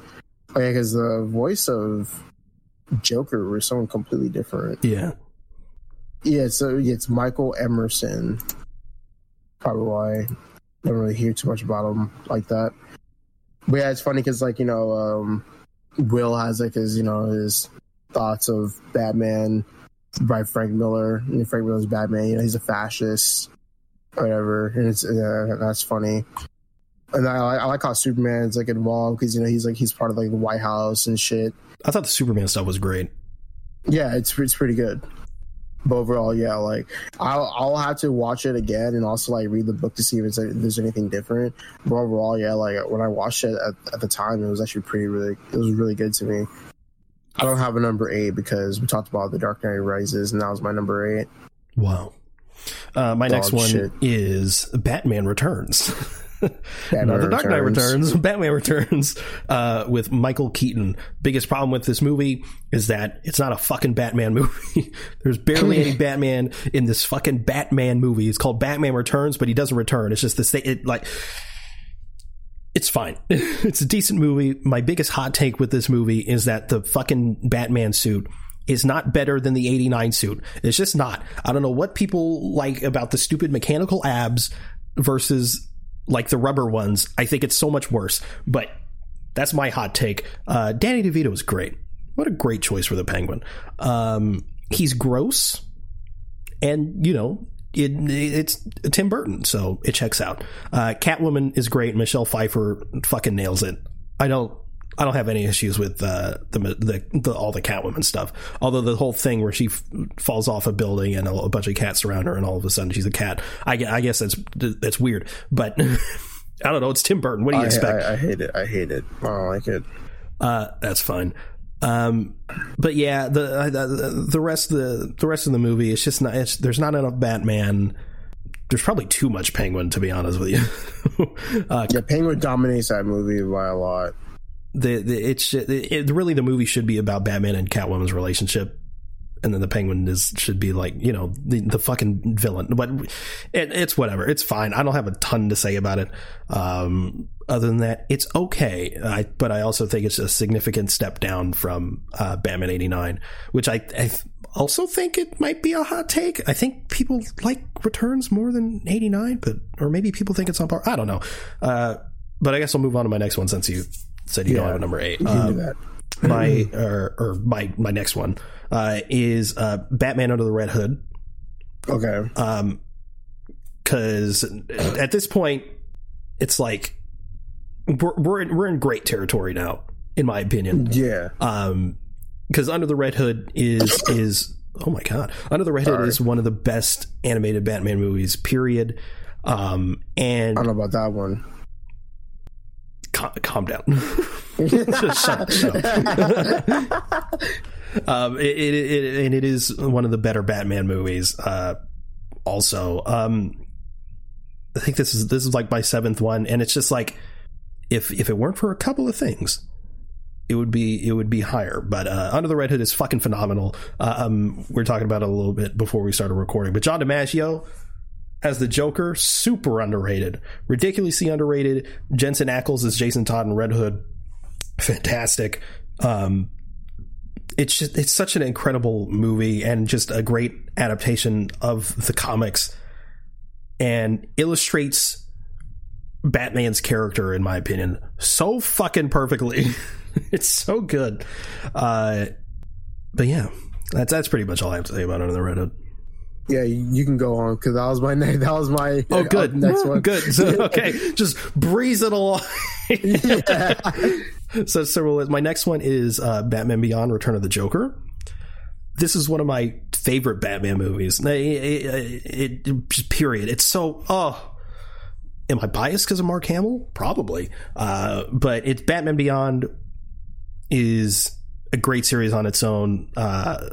[SPEAKER 1] Oh yeah, because the voice of Joker was someone completely different.
[SPEAKER 2] Yeah.
[SPEAKER 1] Yeah, so it's Michael Emerson. Probably why don't really hear too much about him like that. But yeah, it's funny because like you know, um, Will has like his you know his thoughts of Batman by Frank Miller. And Frank Miller's Batman. You know, he's a fascist, or whatever, and it's uh, that's funny. And I, I like how Superman's like involved because you know he's like he's part of like the White House and shit.
[SPEAKER 2] I thought the Superman stuff was great.
[SPEAKER 1] Yeah, it's it's pretty good but overall, yeah, like I'll I'll have to watch it again and also like read the book to see if, if there's anything different. But overall, yeah, like when I watched it at, at the time, it was actually pretty really it was really good to me. I don't have a number eight because we talked about the Dark Knight Rises, and that was my number eight.
[SPEAKER 2] Wow. Uh, my Dog next one shit. is Batman Returns. Batman the Dark Knight Returns, Batman Returns, uh, with Michael Keaton. Biggest problem with this movie is that it's not a fucking Batman movie. There's barely any Batman in this fucking Batman movie. It's called Batman Returns, but he doesn't return. It's just the thing. It like it's fine. it's a decent movie. My biggest hot take with this movie is that the fucking Batman suit is not better than the 89 suit. It's just not. I don't know what people like about the stupid mechanical abs versus like the rubber ones, I think it's so much worse. But that's my hot take. Uh, Danny DeVito is great. What a great choice for the Penguin. Um, he's gross, and you know it, it's Tim Burton, so it checks out. Uh, Catwoman is great. Michelle Pfeiffer fucking nails it. I don't I don't have any issues with uh, the, the, the all the Catwoman stuff. Although the whole thing where she f- falls off a building and a, a, bunch of cats surround her, and all of a sudden she's a cat. I, I guess that's that's weird, but I don't know. It's Tim Burton. What do you
[SPEAKER 1] I,
[SPEAKER 2] expect?
[SPEAKER 1] I, I, hate it. I hate it. I don't like it.
[SPEAKER 2] Uh, that's fine. Um, but yeah, the, the the rest of the the rest of the movie, it's just not. It's, there's not enough Batman there's probably too much penguin to be honest with you
[SPEAKER 1] uh, yeah penguin dominates that movie by a lot
[SPEAKER 2] the, the it's it, really the movie should be about Batman and Catwoman's relationship, and then the Penguin is should be like you know the the fucking villain. But it, it's whatever. It's fine. I don't have a ton to say about it. Um, other than that, it's okay. I, but I also think it's a significant step down from uh, Batman '89, which I, I also think it might be a hot take. I think people like Returns more than '89, but or maybe people think it's on par. I don't know. Uh, but I guess I'll move on to my next one since you said you yeah, don't have a number eight. Um, my or, or, my my next one uh, is uh, Batman Under the Red Hood.
[SPEAKER 1] Okay.
[SPEAKER 2] Um, because at this point, it's like we're we're in, we're in great territory now, in my opinion.
[SPEAKER 1] Yeah.
[SPEAKER 2] Um, because Under the Red Hood is is oh my god, Under the Red Hood is one of the best animated Batman movies. Period. Um, and
[SPEAKER 1] I don't know about that one
[SPEAKER 2] calm, calm down. Just shut, shut um, it, it, it, and it is one of the better Batman movies. Uh, also, um, I think this is this is like my seventh one, and it's just like if if it weren't for a couple of things, it would be it would be higher. But uh, Under the Red Hood is fucking phenomenal. Uh, um, we are talking about it a little bit before we started recording, but John DiMaggio, as the Joker, super underrated, ridiculously underrated. Jensen Ackles as Jason Todd and Red Hood, fantastic. Um, it's just it's such an incredible movie and just a great adaptation of the comics, and illustrates Batman's character, in my opinion, so fucking perfectly. it's so good. Uh, but yeah, that's that's pretty much all I have to say about Under the Red Hood.
[SPEAKER 1] Yeah, you can go on because that was my next. That was my
[SPEAKER 2] oh good
[SPEAKER 1] next one.
[SPEAKER 2] Good. So, okay, just breeze it along. so, so my next one is uh, Batman Beyond: Return of the Joker. This is one of my favorite Batman movies. It, it, it, period. It's so oh am I biased because of Mark Hamill? Probably. Uh, but it's Batman Beyond is a great series on its own. Uh,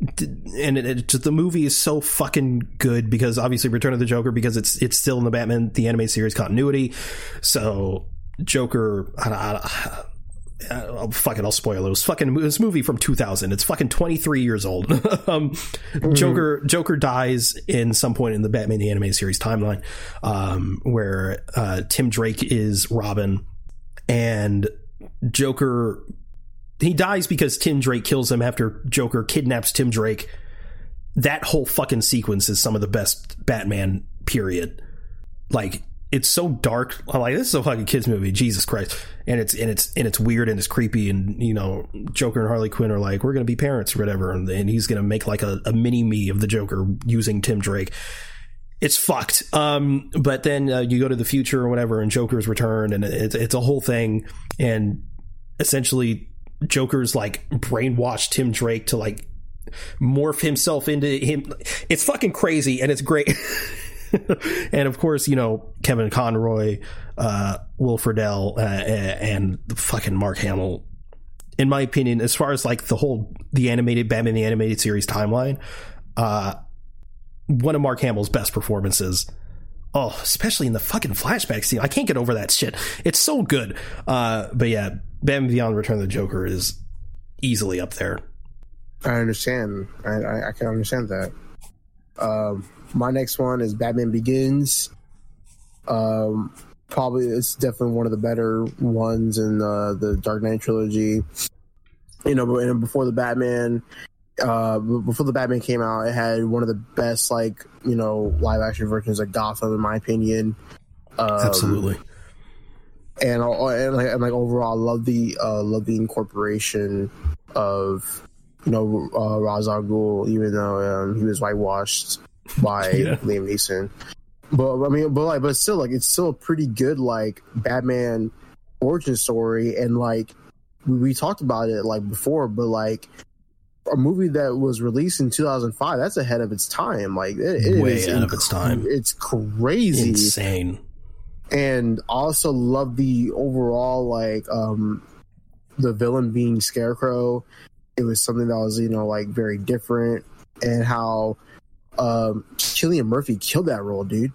[SPEAKER 2] and it, it the movie is so fucking good because obviously Return of the Joker because it's it's still in the Batman the anime series continuity. So Joker, I, I, oh, fuck it, I'll spoil it. It was fucking this movie from 2000. It's fucking 23 years old. um, mm-hmm. Joker Joker dies in some point in the Batman the anime series timeline, um, where uh, Tim Drake is Robin, and Joker he dies because Tim Drake kills him after Joker kidnaps Tim Drake. That whole fucking sequence is some of the best Batman. Period. Like it's so dark. I'm like, this is a fucking kids movie. Jesus Christ. And it's and it's and it's weird and it's creepy. And you know, Joker and Harley Quinn are like, we're gonna be parents or whatever. And, and he's gonna make like a, a mini me of the Joker using Tim Drake. It's fucked. Um, but then uh, you go to the future or whatever, and Joker's returned, and it's it's a whole thing. And essentially, Joker's like brainwashed Tim Drake to like morph himself into him. It's fucking crazy, and it's great. and of course, you know Kevin Conroy, uh, Will Friedle, uh, and the fucking Mark Hamill. In my opinion, as far as like the whole the animated Batman the animated series timeline, uh, one of Mark Hamill's best performances. Oh, especially in the fucking flashback scene. I can't get over that shit. It's so good. Uh, but yeah, Batman Beyond Return of the Joker is easily up there.
[SPEAKER 1] I understand. I, I, I can understand that. Um, my next one is Batman Begins. Um, probably it's definitely one of the better ones in uh, the Dark Knight trilogy. You know, before the Batman, uh, before the Batman came out, it had one of the best like you know live action versions of Gotham, in my opinion.
[SPEAKER 2] Um, Absolutely.
[SPEAKER 1] And, and like, and like overall, I love the uh, love the incorporation of you know uh, Ra's al Ghul, even though um, he was whitewashed by yeah. Liam Neeson. But I mean, but like, but still, like, it's still a pretty good like Batman origin story, and like we, we talked about it like before, but like a movie that was released in 2005 that's ahead of its time. Like it, it
[SPEAKER 2] way ahead inc- of its time.
[SPEAKER 1] it's crazy.
[SPEAKER 2] Insane
[SPEAKER 1] and also love the overall like um the villain being scarecrow it was something that was you know like very different and how um, Cillian Murphy killed that role, dude.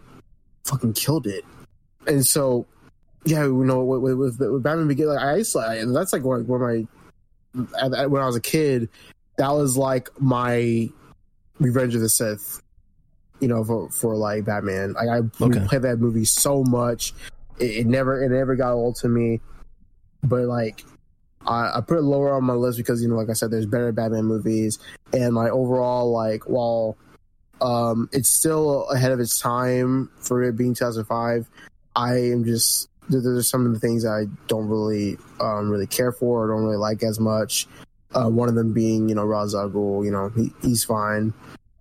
[SPEAKER 1] Fucking killed it. And so, yeah, you know, with, with, with Batman Begins, like I used to, that's like when, when my when I was a kid, that was like my Revenge of the Sith. You know, for for like Batman, like I okay. played that movie so much, it, it never it never got old to me. But like I, I, put it lower on my list because you know, like I said, there's better Batman movies, and like overall, like while um, it's still ahead of its time for it being 2005. I am just there's some of the things I don't really um, really care for or don't really like as much. Uh, one of them being, you know, Ghul, you know, he, he's fine.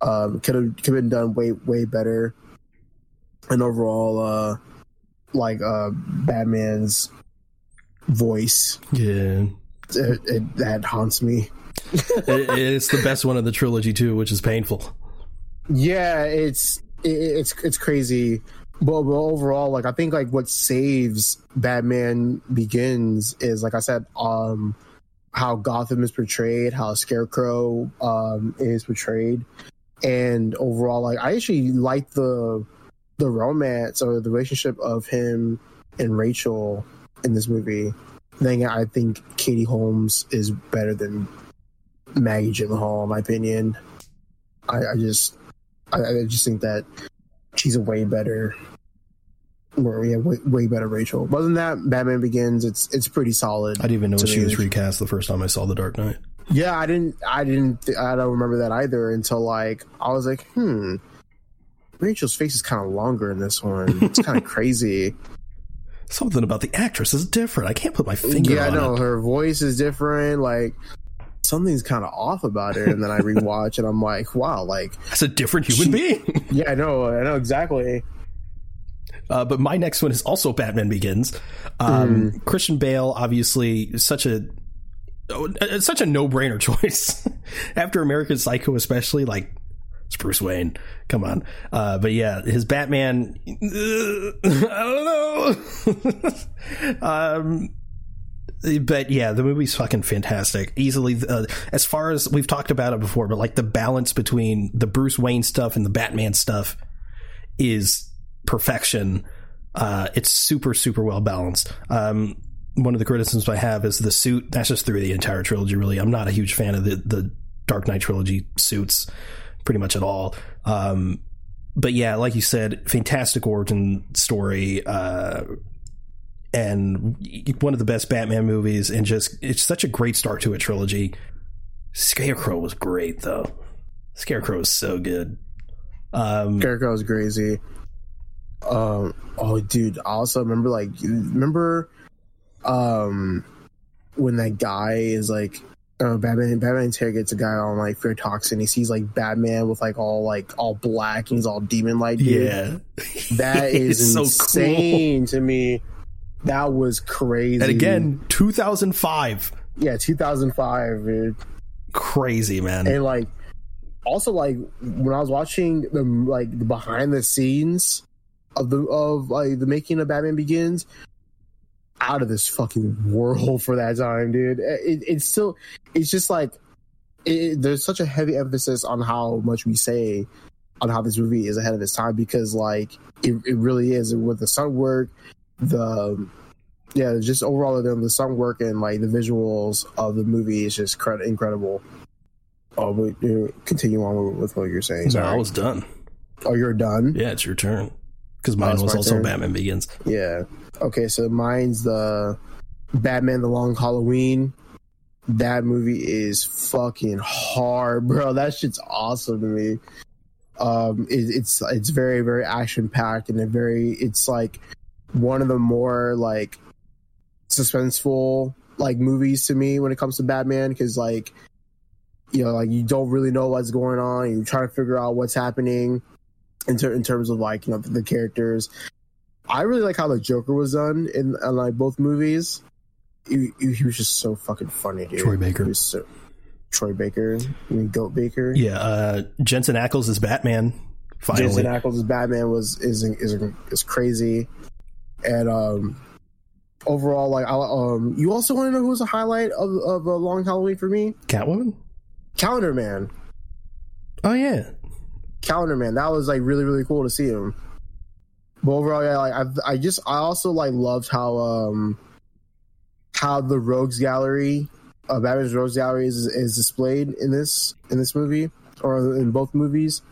[SPEAKER 1] Um, could have could have been done way way better. And overall, uh, like uh, Batman's voice,
[SPEAKER 2] yeah,
[SPEAKER 1] it, it, that haunts me.
[SPEAKER 2] it, it's the best one of the trilogy too, which is painful.
[SPEAKER 1] Yeah, it's it, it's it's crazy. But, but overall, like I think like what saves Batman Begins is like I said, um, how Gotham is portrayed, how Scarecrow um is portrayed, and overall, like I actually like the the romance or the relationship of him and Rachel in this movie. Then I think Katie Holmes is better than Maggie Gyllenhaal, in my opinion. I, I just I, I just think that she's a way better or yeah, way, way better Rachel. Other than that, Batman Begins, it's it's pretty solid.
[SPEAKER 2] I didn't even know she was recast the first time I saw The Dark Knight.
[SPEAKER 1] Yeah, I didn't, I didn't, I don't remember that either until like I was like, hmm, Rachel's face is kind of longer in this one. It's kind of crazy.
[SPEAKER 2] Something about the actress is different. I can't put my finger
[SPEAKER 1] yeah, I know
[SPEAKER 2] it.
[SPEAKER 1] her voice is different. Like something's kind of off about it. And then I rewatch and I'm like, wow, like
[SPEAKER 2] That's a different human being.
[SPEAKER 1] yeah, I know, I know exactly.
[SPEAKER 2] Uh, but my next one is also Batman Begins. Um, Christian Bale, obviously, such a it's such a no brainer choice after American Psycho, especially like it's Bruce Wayne. Come on, uh, but yeah, his Batman. I don't know. um, but yeah, the movie's fucking fantastic. Easily, uh, as far as we've talked about it before, but like the balance between the Bruce Wayne stuff and the Batman stuff is perfection. Uh, it's super, super well balanced. Um, one of the criticisms I have is the suit. That's just through the entire trilogy, really. I'm not a huge fan of the, the Dark Knight trilogy suits, pretty much at all. Um, but yeah, like you said, fantastic origin story. Uh, and one of the best Batman movies, and just it's such a great start to a trilogy. Scarecrow was great, though. Scarecrow was so good. Um,
[SPEAKER 1] Scarecrow's crazy. Um, oh, dude, also remember like remember, um, when that guy is like, uh, Batman. Batman interrogates a guy on like fear toxin. He sees like Batman with like all like all black and he's all demon like.
[SPEAKER 2] yeah,
[SPEAKER 1] that is
[SPEAKER 2] It's so
[SPEAKER 1] insane to me. That was crazy.
[SPEAKER 2] And again, 2005.
[SPEAKER 1] yeah, 2005, dude.
[SPEAKER 2] Crazy, man.
[SPEAKER 1] and like also like when I was watching the like the behind the scenes of the of like the making of Batman Begins, out of this fucking world for that time, dude. It, it's still it's just like it, there's such a heavy emphasis on how much we say on how this movie is ahead of its time because like it, it really is with the sun work the yeah just overall the, the sun work and like the visuals of the movie is just cred- incredible oh but you continue on with, what you're saying
[SPEAKER 2] No, I was done.
[SPEAKER 1] oh you're done
[SPEAKER 2] Yeah, it's your turn. Because oh, mine
[SPEAKER 1] it's
[SPEAKER 2] was also
[SPEAKER 1] turn.
[SPEAKER 2] Batman Begins.
[SPEAKER 1] Yeah. Okay, so mine's the Batman the Long Halloween. That movie is fucking hard, bro. That shit's awesome to me. Um it, it's it's very very action packed and a very it's like one of the more like suspenseful like movies to me when it comes to Batman cuz like you know like you don't really know what's going on, you try to figure out what's happening in, ter- in terms of like you know the characters I really like how the Joker was done in, in like both movies. He, he, was just so fucking funny, dude.
[SPEAKER 2] Troy Baker.
[SPEAKER 1] So, Troy Baker, I mean Goat Baker.
[SPEAKER 2] Yeah, uh, Jensen Ackles is Batman. Finally.
[SPEAKER 1] Jason Ackles' Batman was is is is crazy, and um, overall, like I um, you also want to know who was a highlight of of a Long Halloween for me?
[SPEAKER 2] Catwoman?
[SPEAKER 1] Calendar Man.
[SPEAKER 2] Oh, yeah.
[SPEAKER 1] Calendar Man. That was like really really cool to see him. But overall, yeah, like I I just I also like loved how um how the Rogues Gallery, uh, Batman's Rogues Gallery is is displayed in this in this movie or in both movies,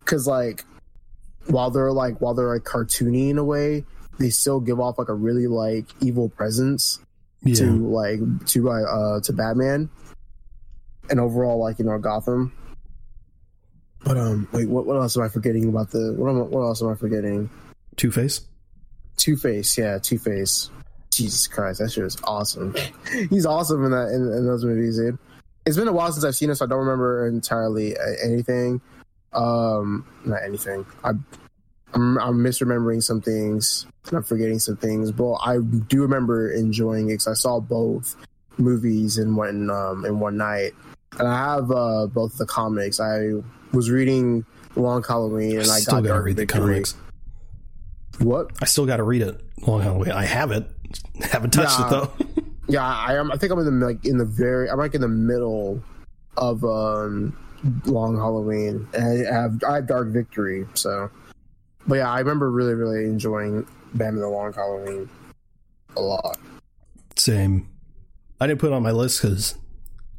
[SPEAKER 1] because like while they're like while they're like cartoony in a way, they still give off like a really like evil presence
[SPEAKER 2] Yeah.
[SPEAKER 1] to like to uh, uh to Batman and overall like you know Gotham. But um, wait, what what else am I forgetting about the what am, what else am I forgetting?
[SPEAKER 2] Two Face?
[SPEAKER 1] Two Face, yeah, Two Face. Jesus Christ, that shit is awesome. He's awesome in that in, in those movies, dude. It's been a while since I've seen it, so I don't remember entirely uh, anything. Um, not anything. I I'm, I'm misremembering some things and I'm forgetting some things, but I do remember enjoying it because I saw both movies in one um in one night, and I have uh both the comics. I was reading Long Halloween, and
[SPEAKER 2] I
[SPEAKER 1] I,
[SPEAKER 2] still
[SPEAKER 1] got
[SPEAKER 2] gotta read the comics.
[SPEAKER 1] What?
[SPEAKER 2] I still gotta read it. Long Halloween. I have it. Haven't touched
[SPEAKER 1] Yeah.
[SPEAKER 2] it, though.
[SPEAKER 1] Yeah, I am. I think I'm in the like in the very. I'm like in the middle of um Long Halloween, and I have I have Dark Victory. So, but yeah, I remember really really enjoying Batman the Long Halloween a lot.
[SPEAKER 2] Same. I didn't put it on my list because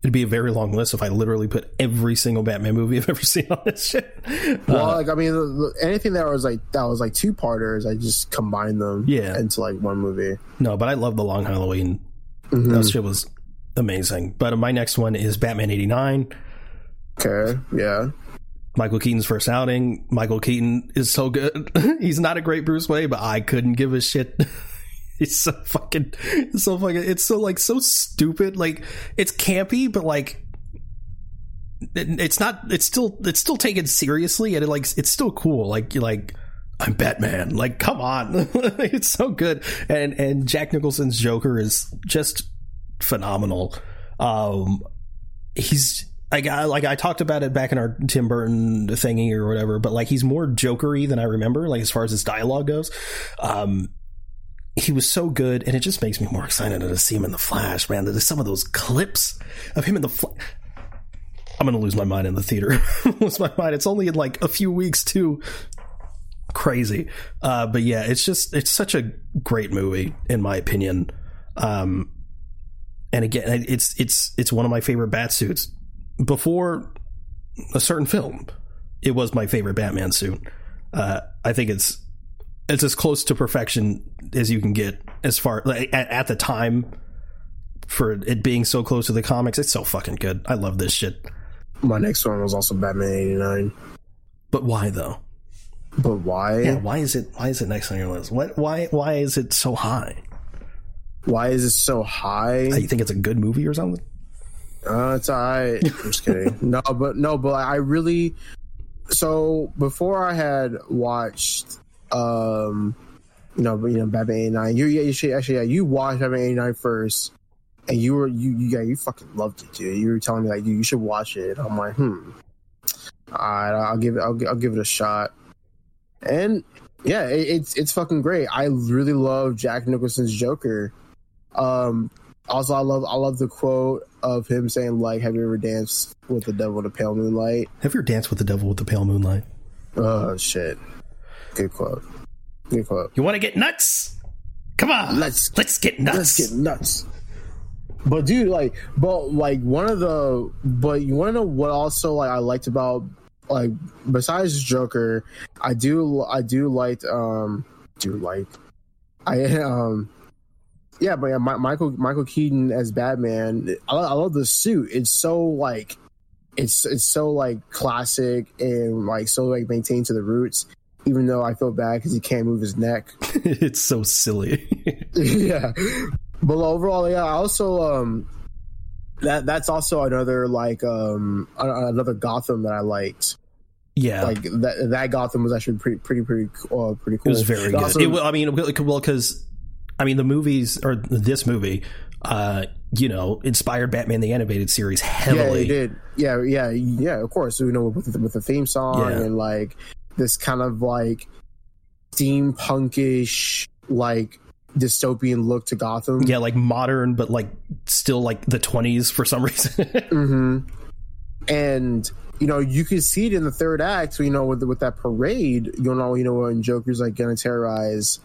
[SPEAKER 2] it'd be a very long list if I literally put every single Batman movie I've ever seen on this shit.
[SPEAKER 1] Well,
[SPEAKER 2] Uh,
[SPEAKER 1] like I mean, anything that was like that was like two parters, I just combined them,
[SPEAKER 2] Yeah.
[SPEAKER 1] into like one movie.
[SPEAKER 2] no, but I love the Long Halloween.
[SPEAKER 1] Mhm.
[SPEAKER 2] That shit was amazing. But my next one is Batman eighty nine.
[SPEAKER 1] Okay, yeah,
[SPEAKER 2] Michael Keaton's first outing. Michael Keaton is so good. He's not a great Bruce Wayne, but I couldn't give a shit. He's so fucking, it's so fucking, it's so like so stupid. Like it's campy, but like it- it's not. It's still it's still taken seriously, and it like it's still cool. Like you're like. I'm Batman. Like, come on, it's so good. And and Jack Nicholson's Joker is just phenomenal. Um, he's like I like I talked about it back in our Tim Burton thingy or whatever, but like he's more jokery than I remember, like as far as his dialogue goes. Um he was so good, and it just makes me more excited to see him in the Flash, man. There's some of those clips of him in the Flash. I'm gonna lose my mind in the theater. lose my mind. It's only in like a few weeks too. Crazy, uh, but yeah, it's just it's such a great movie in my opinion. Um, and again, it's it's it's one of my favorite bat suits. Before a certain film, it was my favorite Batman suit. Uh, I think it's it's as close to perfection as you can get as far like, at, at the time for it being so close to the comics. It's so fucking good. I love this shit.
[SPEAKER 1] my next one was also Batman eighty nine.
[SPEAKER 2] But why though?
[SPEAKER 1] But why?
[SPEAKER 2] Yeah, why is it why is it next on your list? What why why is it so high?
[SPEAKER 1] Why is it so high?
[SPEAKER 2] You think it's a good movie or something?
[SPEAKER 1] Uh, it's alright. I'm just kidding. no, but no, but I really. So before I had watched, um, you know, you know, Batman '89. You, yeah, you should actually, yeah, you watched Batman '89 first, and you were you, you, yeah, you fucking loved it, dude. You were telling me like, you, you should watch it. I'm like, hmm. All right, I'll give it. I'll, I'll give it a shot. And yeah, it, it's it's fucking great. I really love Jack Nicholson's Joker. Um, also, I love I love the quote of him saying like, "Have you ever danced with the devil in the pale moonlight?"
[SPEAKER 2] Have you ever danced with the devil with the pale moonlight?
[SPEAKER 1] Oh shit, good quote. Good quote.
[SPEAKER 2] You want to get nuts? Come on,
[SPEAKER 1] Let's-
[SPEAKER 2] let's get nuts.
[SPEAKER 1] Let's get nuts. But dude, like, but like one of the, but you want to know what also like I liked about like besides Joker, I do I do like um do like I um yeah, but yeah, Mi- Michael Michael Keaton as Batman, I, I love the suit. It's so like it's it's so like classic and like so like maintained to the roots. Even though I feel bad because he can't move his neck.
[SPEAKER 2] it's so silly.
[SPEAKER 1] yeah but overall yeah i also um that that's also another like um another gotham that i liked
[SPEAKER 2] yeah,
[SPEAKER 1] like that that gotham was actually pretty pretty pretty uh, pretty cool.
[SPEAKER 2] it was very good.
[SPEAKER 1] Also-
[SPEAKER 2] it, I mean, well, because I mean, the movies or this movie, uh, you know, inspired Batman the animated series
[SPEAKER 1] yeah
[SPEAKER 2] heavily.
[SPEAKER 1] it did yeah yeah yeah of course you know with the, with the theme song
[SPEAKER 2] Yeah.
[SPEAKER 1] and like this kind of like steampunkish like dystopian look to gotham
[SPEAKER 2] Yeah, like modern, but like still like the twenties for some reason.
[SPEAKER 1] hmm And you know, you can see it in the third act. So, you know, with with that parade, you know, you know, when Joker's like gonna terrorize.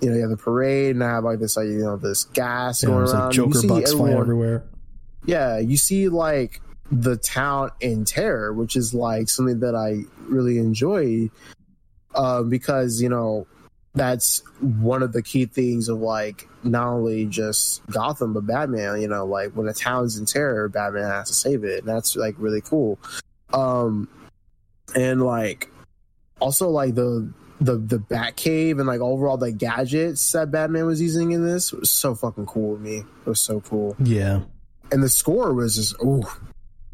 [SPEAKER 1] You know, you have the parade, and I have like this, like you know, this gas
[SPEAKER 2] know,
[SPEAKER 1] going around.
[SPEAKER 2] like Joker butts flying everywhere.
[SPEAKER 1] Yeah, you see like the town in terror, which is like something that I really enjoy, uh, because you know that's one of the key things of like not only just Gotham but Batman. You know, like when a town's in terror, Batman has to save it, and that's like really cool. Um, and like also like the the the Batcave and like overall the gadgets that Batman was using in this was so fucking cool to me. It was so cool,
[SPEAKER 2] Yeah,
[SPEAKER 1] and the score was just ooh,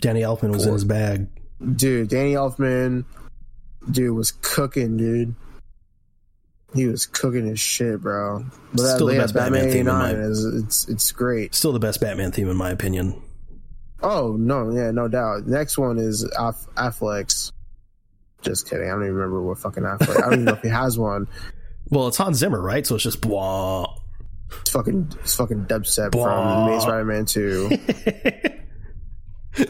[SPEAKER 2] Danny Elfman was in his bag.
[SPEAKER 1] dude. Danny Elfman, dude was cooking, dude. He was cooking his shit, bro. But that,
[SPEAKER 2] Still the best Batman theme in my-
[SPEAKER 1] is it's it's great.
[SPEAKER 2] Still the best Batman theme in my opinion.
[SPEAKER 1] Oh no, yeah, no doubt. Next one is Aff- Affleck's. Just kidding. I don't even remember what fucking Affleck. I don't even know if he has one.
[SPEAKER 2] Well, it's Hans Zimmer, right? So it's just blah.
[SPEAKER 1] It's fucking it's fucking dubstep
[SPEAKER 2] Blah.
[SPEAKER 1] from Maze Spider-Man Two.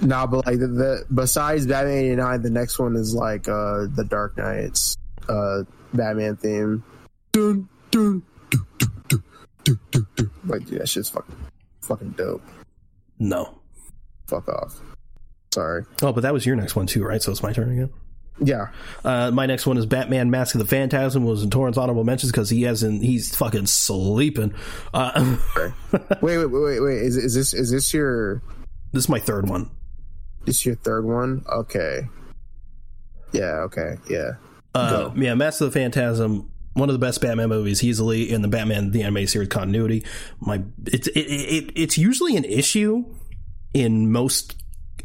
[SPEAKER 1] nah, but like the, the besides Batman eighty nine, the next one is like uh the Dark Knight's uh Batman theme. Dun, dun, dun, dun, dun, dun, dun, dun. Like dude, that shit's fucking fucking dope.
[SPEAKER 2] no,
[SPEAKER 1] fuck off. Sorry.
[SPEAKER 2] Oh, but that was your next one too, right? So it's my turn again.
[SPEAKER 1] Yeah.
[SPEAKER 2] Uh, my next one is Batman: Mask of the Phantasm. Was in Tauren's honorable mentions because he hasn't. He's fucking sleeping. Uh,
[SPEAKER 1] okay. Wait, wait, wait, wait, wait. Is is this is this your?
[SPEAKER 2] This is my third one.
[SPEAKER 1] This your third one? Okay. Yeah. Okay. Yeah.
[SPEAKER 2] Uh, yeah, Mask of the Phantasm. One of the best Batman movies, easily in the Batman the animated series continuity. My it's it, it it's usually an issue in most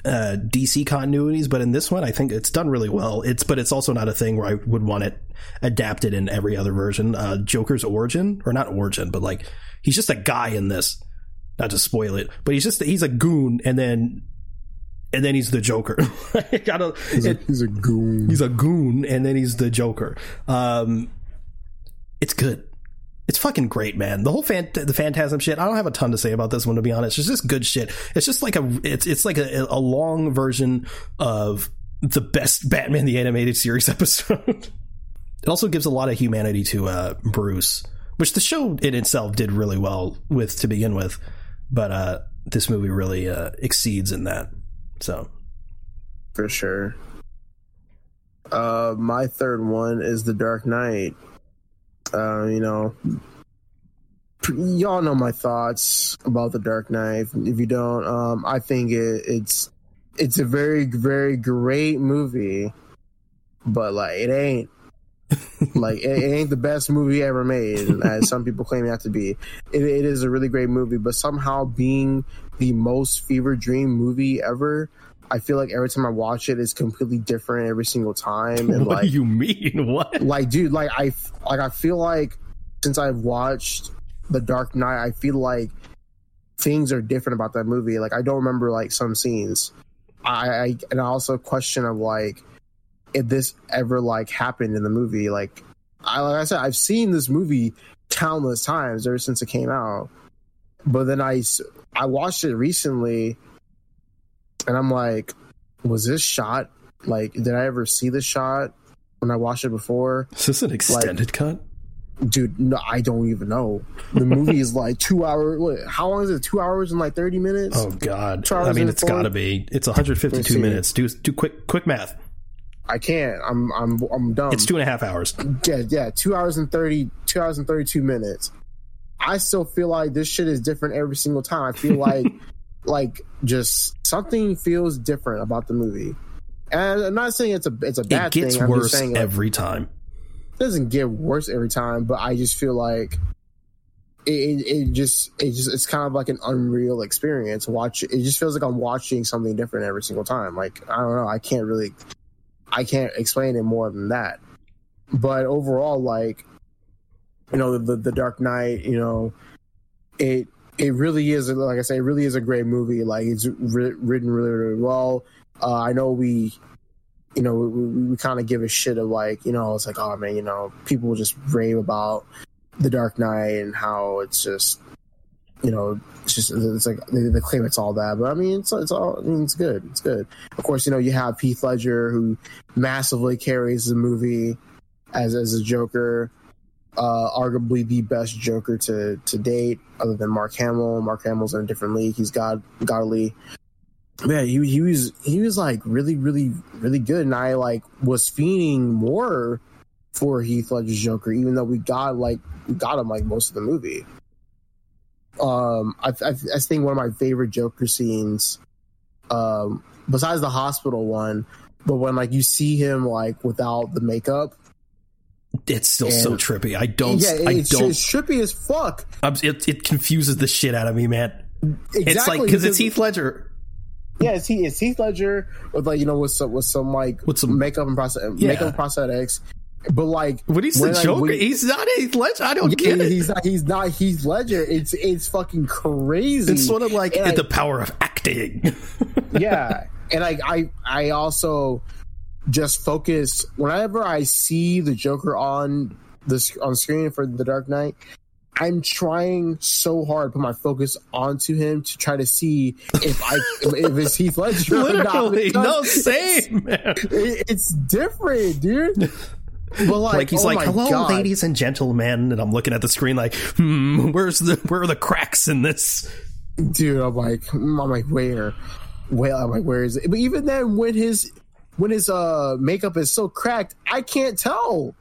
[SPEAKER 2] uh, DC continuities, but in this one, I think it's done really well. It's but it's also not a thing where I would want it adapted in every other version. Uh, Joker's origin, or not origin, but like he's just a guy in this. Not to spoil it, but he's just he's a goon, and then and then he's the Joker. Don't,
[SPEAKER 1] he's, a, it, he's a goon.
[SPEAKER 2] He's a goon, and then he's the Joker. Um, it's good. It's fucking great, man. The whole fan, the Phantasm shit. I don't have a ton to say about this one, to be honest. It's just good shit. It's just like a, it's it's like a, a long version of the best Batman the Animated Series episode. it also gives a lot of humanity to uh, Bruce, which the show in itself did really well with to begin with, but uh, this movie really uh, exceeds in that. So,
[SPEAKER 1] for sure. Uh, my third one is The Dark Knight. Uh, you know, y'all know my thoughts about the Dark Knight. If you don't, um, I think it, it's it's a very very great movie, but like it ain't like it, ain't the best movie ever made, as some people claim it to be. It, it is a really great movie, but somehow being the most fever dream movie ever, I feel like every time I watch it, it's completely different every single time.
[SPEAKER 2] And
[SPEAKER 1] what
[SPEAKER 2] like, do you mean? What?
[SPEAKER 1] Like, dude, like I like I feel like since I've watched The Dark Knight, I feel like things are different about that movie. Like I don't remember like some scenes. I, I and I also question of like if this ever like happened in the movie. Like I like I said, I've seen this movie countless times ever since it came out. But then I I watched it recently and I'm like, was this shot like? Did I ever see the shot when I watched it before?
[SPEAKER 2] Is this an extended like, cut?
[SPEAKER 1] Dude, no, I don't even know. The movie is like two hours. What, how long is it? Two hours and like thirty minutes.
[SPEAKER 2] Oh God! I mean, it's got to be. It's 152 minutes. Do do quick quick math.
[SPEAKER 1] I can't. I'm I'm I'm dumb.
[SPEAKER 2] It's two and a half hours.
[SPEAKER 1] Yeah, yeah. Two hours and thirty. Two hours and thirty two minutes. I still feel like this shit is different every single time. I feel like like just something feels different about the movie. And I'm not saying it's a it's a bad
[SPEAKER 2] thing. It gets
[SPEAKER 1] thing.
[SPEAKER 2] worse
[SPEAKER 1] saying,
[SPEAKER 2] like, every time.
[SPEAKER 1] It doesn't get worse every time, but I just feel like it, it, it, just it just it's kind of like an unreal experience. Watch it just feels like I'm watching something different every single time. Like I don't know, I can't really I can't explain it more than that. But overall, like you know, the the Dark Knight, you know, it it really is like I say, it really is a great movie. Like it's written really, really well. Uh, I know we, you know, we, we kind of give a shit of like, you know, it's like, oh man, you know, people just rave about the Dark Knight and how it's just, you know, it's just it's like they, they claim it's all that, but I mean, it's it's all I mean, it's good, it's good. Of course, you know, you have Heath Ledger who massively carries the movie as as a Joker uh, arguably the best Joker to to date, other than Mark Hamill. Mark Hamill's in a different league. He's god godly. Yeah, he he was he was like really really really good, and I like was fiending more for Heath Ledger's Joker, even though we got like we got him like most of the movie. Um, I I, I think one of my favorite Joker scenes, um, besides the hospital one, but when like you see him like without the makeup
[SPEAKER 2] it's still and, so trippy. I don't. Yeah, I
[SPEAKER 1] it's,
[SPEAKER 2] don't.
[SPEAKER 1] It's trippy as fuck.
[SPEAKER 2] It, it confuses the shit out of me, man. Exactly, it's like because it's Heath Ledger.
[SPEAKER 1] Yeah, it's, he, it's Heath Ledger with like you know with some with some like
[SPEAKER 2] with some
[SPEAKER 1] makeup and process yeah. makeup prosthetics. But like
[SPEAKER 2] when he's the Joker, when, he's not Heath Ledger. I don't get it.
[SPEAKER 1] He's not. He's not Heath Ledger. It's it's fucking crazy.
[SPEAKER 2] It's sort of like the power of acting.
[SPEAKER 1] yeah, and like I I also just focus whenever I see the Joker on the on screen for the Dark Knight. I'm trying so hard to put my focus onto him to try to see if I if it's Heath Ledger
[SPEAKER 2] Literally, no, same.
[SPEAKER 1] It, it's different, dude.
[SPEAKER 2] But like, like he's oh like, "Hello, God. ladies and gentlemen," and I'm looking at the screen like, "Hmm, where's the where are the cracks in this?"
[SPEAKER 1] Dude, I'm like, I'm like, where? well, I'm like, where is it? But even then, when his when his uh makeup is so cracked, I can't tell.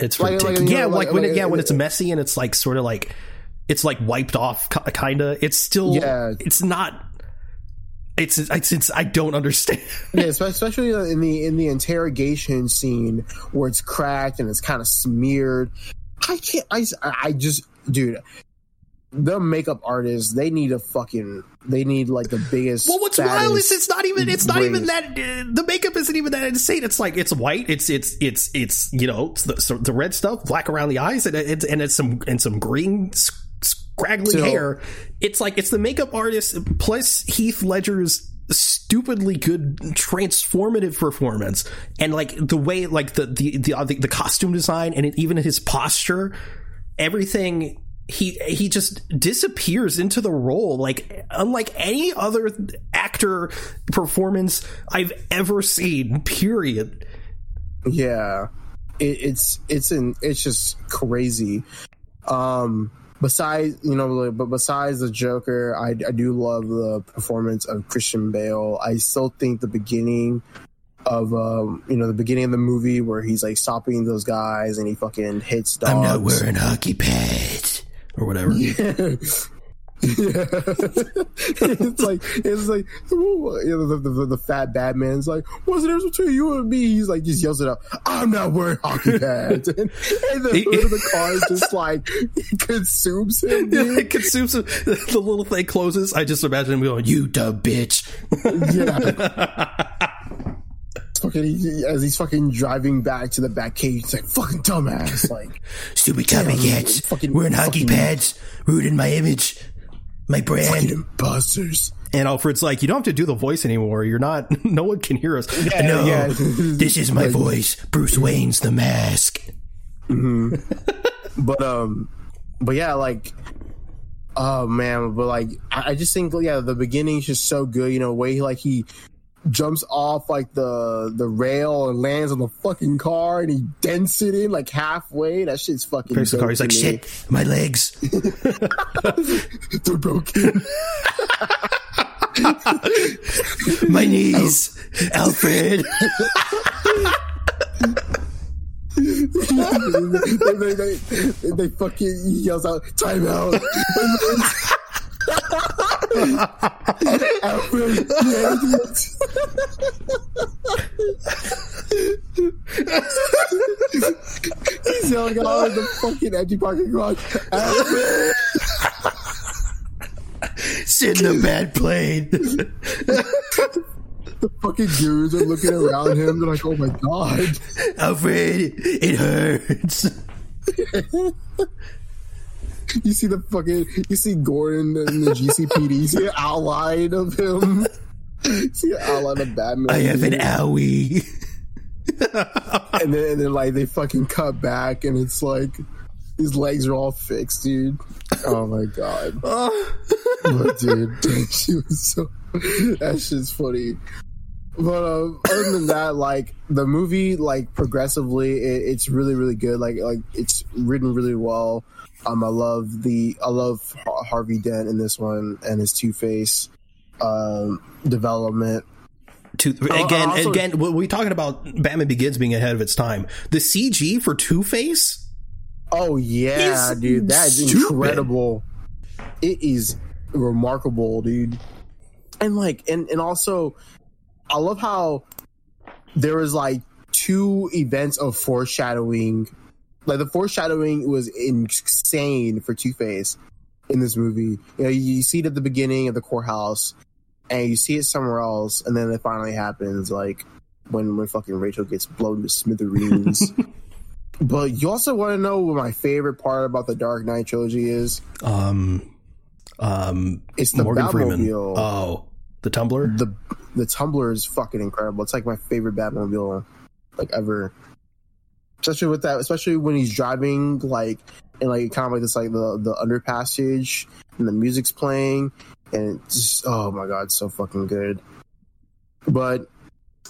[SPEAKER 2] It's
[SPEAKER 1] Like-
[SPEAKER 2] ridiculous.
[SPEAKER 1] like,
[SPEAKER 2] yeah,
[SPEAKER 1] know,
[SPEAKER 2] like,
[SPEAKER 1] like-
[SPEAKER 2] when it, yeah when it's messy and it's like sort of like it's like wiped off, kind of. It's still
[SPEAKER 1] Yeah.
[SPEAKER 2] It's not. It's it's, it's I don't understand.
[SPEAKER 1] Yeah, especially in the in the interrogation scene where it's cracked and it's kind of smeared. I can't. I I just, dude. The makeup artists, they need a fucking. They need like the biggest.
[SPEAKER 2] Well, what's wild is it's not even it's not even that uh, the makeup isn't even that insane. It's like it's white. It's it's it's it's you know it's the, so the red stuff, black around the eyes, and it's and it's some and some green scraggly
[SPEAKER 1] So-
[SPEAKER 2] hair. It's like it's the makeup artist plus Heath Ledger's stupidly good transformative performance and like the way like the the the, uh, the, the costume design and it, even his posture everything he he just disappears into the role like unlike any other actor performance I've ever seen. Period.
[SPEAKER 1] Yeah, it, it's it's in it's just crazy. Um, besides you know, like, but besides the Joker, I I do love the performance of Christian Bale. I still think the beginning of um you know the beginning of the movie where he's like stopping those guys and he fucking hits dogs.
[SPEAKER 2] hockey pads or whatever.
[SPEAKER 1] Yeah. it's like it's like you know, the, the, the fat Batman's like, what's the difference between you and me? He's like just yells it out. I'm not wearing hockey pads, and, and the hood of the car is just like consumes him.
[SPEAKER 2] Yeah, it consumes the little thing closes. I just imagine him going, "You dumb bitch."
[SPEAKER 1] Yeah. Fucking, he- as he's fucking driving back to the Batcave, it's like fucking dumbass. Like,
[SPEAKER 2] Stupid
[SPEAKER 1] copycats. Fucking- Wearing hockey fucking-
[SPEAKER 2] pads, ruining my image, my brand.
[SPEAKER 1] fucking imposters.
[SPEAKER 2] And Alfred's like, "You don't have to do the voice anymore. You're not. No one can hear us." no,
[SPEAKER 1] yeah.
[SPEAKER 2] this is my voice. Bruce Wayne's the mask.
[SPEAKER 1] but um but yeah like oh man but like i, I just think yeah the beginning is just so good you know way like he jumps off like the the rail and lands on the fucking car and he dents it in like halfway that shit's fucking
[SPEAKER 2] car. He's like,
[SPEAKER 1] me.
[SPEAKER 2] "Shit, my legs."
[SPEAKER 1] they're broken
[SPEAKER 2] My knees, Alfred.
[SPEAKER 1] they, they, they, they fucking yells out time out He's yelling out in the fucking empty parking garage.
[SPEAKER 2] Sit in the bad plane.
[SPEAKER 1] The fucking dudes are looking around him. They're like, "Oh my god!"
[SPEAKER 2] Alfred, it hurts.
[SPEAKER 1] You see the fucking, you see Gordon in the GCPD. You see an outline of him. You see an outline of Batman.
[SPEAKER 2] I have an owie.
[SPEAKER 1] and then, and then like they fucking cut back, and it's like his legs are all fixed, dude. Oh my god, but dude, she was so that shit's funny. But um, other than that, like the movie, like progressively, it, it's really, really good. Like, like it's written really well. Um, I love the, I love Harvey Dent in this one and his Two Face um, development.
[SPEAKER 2] To, again,
[SPEAKER 1] also-
[SPEAKER 2] again, we're talking about Batman Begins being ahead of its time. The CG for Two Face,
[SPEAKER 1] Oh yeah, dude, that is
[SPEAKER 2] stupid.
[SPEAKER 1] incredible. It is remarkable, dude. And like, and and also, I love how there was like two events of foreshadowing. Like the foreshadowing was insane for Two Face in this movie. You know, you see it at the beginning of the courthouse, and you see it somewhere else, and then it finally happens. Like when when fucking Rachel gets blown to smithereens. But you also want to know what my favorite part about the Dark Knight trilogy is?
[SPEAKER 2] um, um,
[SPEAKER 1] It's the
[SPEAKER 2] Morgan Freeman.
[SPEAKER 1] Batmobile.
[SPEAKER 2] Oh, the Tumbler.
[SPEAKER 1] the the Tumbler is fucking incredible. It's like my favorite Batmobile like ever. Especially with that, especially when he's driving like in like kind of like this like the the underpassage and the music's playing and it's just oh my god, so fucking good. But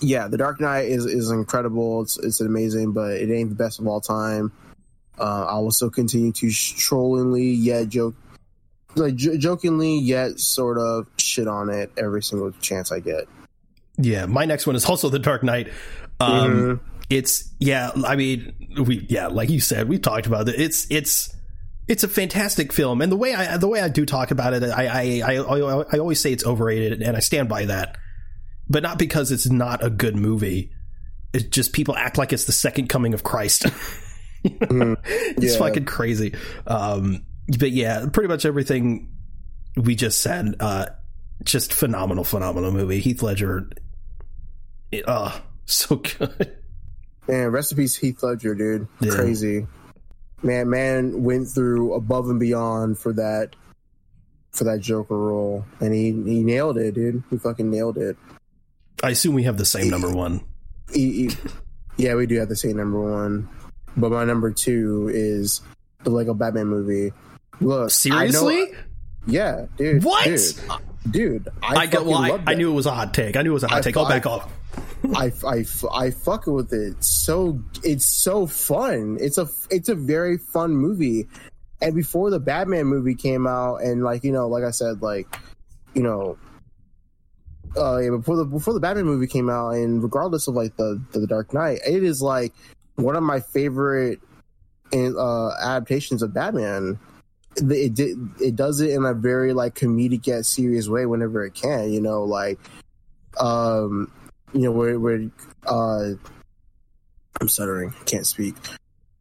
[SPEAKER 1] yeah, The Dark Knight is is incredible. It's it's amazing, but it ain't the best of all time. Uh, I will still continue to trollingly yet joke like j- jokingly yet sort of shit on it every single chance I get.
[SPEAKER 2] Yeah, my next one is also The Dark Knight. Um, mm-hmm. It's yeah, I mean, we yeah, like you said, we talked about it. It's it's it's a fantastic film, and the way I the way I do talk about it, I I I, I always say it's overrated, and I stand by that. But not because it's not a good movie. It's just people act like it's the second coming of Christ. mm, it's fucking crazy. Um, but yeah, pretty much everything we just said. Uh, just phenomenal, phenomenal movie. Heath Ledger, it, uh, so good.
[SPEAKER 1] Man, recipes Heath Ledger, dude. Yeah. Crazy. Man, man went through above and beyond for that for that Joker role, and he he nailed it, dude. He fucking nailed it.
[SPEAKER 2] I assume we have the same he, number one.
[SPEAKER 1] He, he, yeah, we do have the same number one, but my number two is the Lego Batman movie. Look,
[SPEAKER 2] seriously?
[SPEAKER 1] Yeah, dude.
[SPEAKER 2] What?
[SPEAKER 1] Dude, dude I,
[SPEAKER 2] I got. Well, I, I, knew it was a hot take. I knew it was a hot I, take. I'll back off.
[SPEAKER 1] I, I, I fuck with it. So it's so fun. It's a it's a very fun movie. And before the Batman movie came out, and like you know, like I said, like you know, uh, yeah, before the before the Batman movie came out, and regardless of like the the Dark Knight, it is like one of my favorite uh, adaptations of Batman. It, it does it in a very like comedic yet serious way whenever it can. You know, like um you know, where where uh, I'm stuttering, can't speak.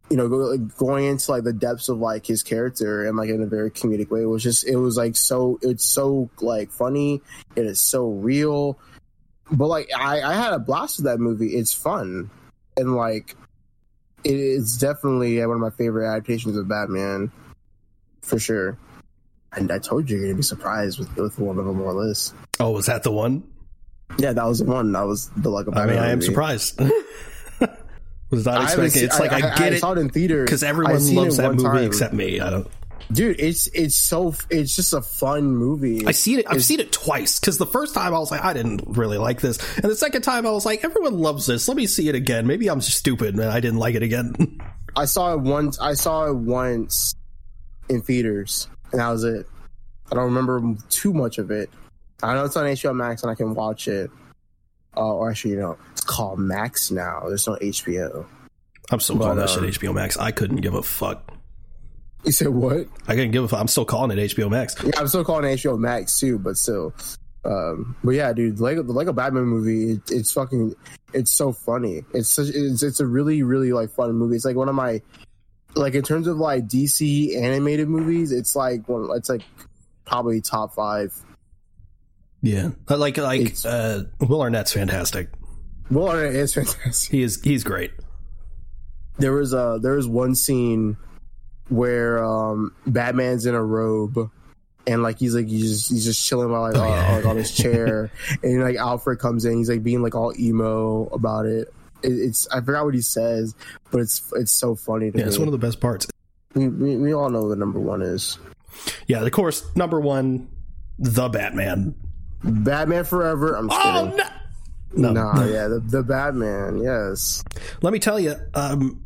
[SPEAKER 1] You know, go, going into like the depths of like his character and like in a very comedic way it was just it was like so it's so like funny. It is so real, but like I I had a blast with that movie. It's fun and like it is definitely one of my favorite adaptations of Batman for sure. And I told you you're gonna be surprised with with one of them on the list.
[SPEAKER 2] Oh, was that the one?
[SPEAKER 1] Yeah, that was the one. That was the like.
[SPEAKER 2] I mean, I am movie. surprised. was not expecting. It's like I, I, I get
[SPEAKER 1] I,
[SPEAKER 2] it.
[SPEAKER 1] saw it in theater
[SPEAKER 2] because everyone loves that movie time. except me. I don't.
[SPEAKER 1] Dude, it's it's so it's just a fun movie.
[SPEAKER 2] I see it. I've it's, seen it twice because the first time I was like, I didn't really like this, and the second time I was like, everyone loves this. Let me see it again. Maybe I'm stupid and I didn't like it again.
[SPEAKER 1] I saw it once. I saw it once in theaters, and that was it. I don't remember too much of it. I know it's on HBO Max and I can watch it. Uh, or actually, you know, it's called Max now. There's no HBO.
[SPEAKER 2] I'm still but, calling that um, shit HBO Max. I couldn't give a fuck.
[SPEAKER 1] You said what?
[SPEAKER 2] I couldn't give a fuck. I'm still calling it HBO Max.
[SPEAKER 1] Yeah, I'm still calling it HBO Max too, but still. Um, but yeah, dude, Lego, the Lego Batman movie, it, it's fucking, it's so funny. It's such, it's, it's a really, really like fun movie. It's like one of my, like in terms of like DC animated movies, it's like one, it's like probably top five
[SPEAKER 2] yeah, like like uh, Will Arnett's fantastic.
[SPEAKER 1] Will Arnett is fantastic.
[SPEAKER 2] He is he's great.
[SPEAKER 1] There was a there was one scene where um, Batman's in a robe and like he's like he's just he's just chilling while like, oh, yeah. like on his chair and like Alfred comes in he's like being like all emo about it. It it's I forgot what he says but it's it's so funny
[SPEAKER 2] yeah me. it's one of the best parts
[SPEAKER 1] we, we, we all know the number one is
[SPEAKER 2] yeah of course number one the Batman
[SPEAKER 1] Batman Forever. I'm just oh, kidding. No. No, nah, yeah, the, the Batman, yes.
[SPEAKER 2] Let me tell you, um,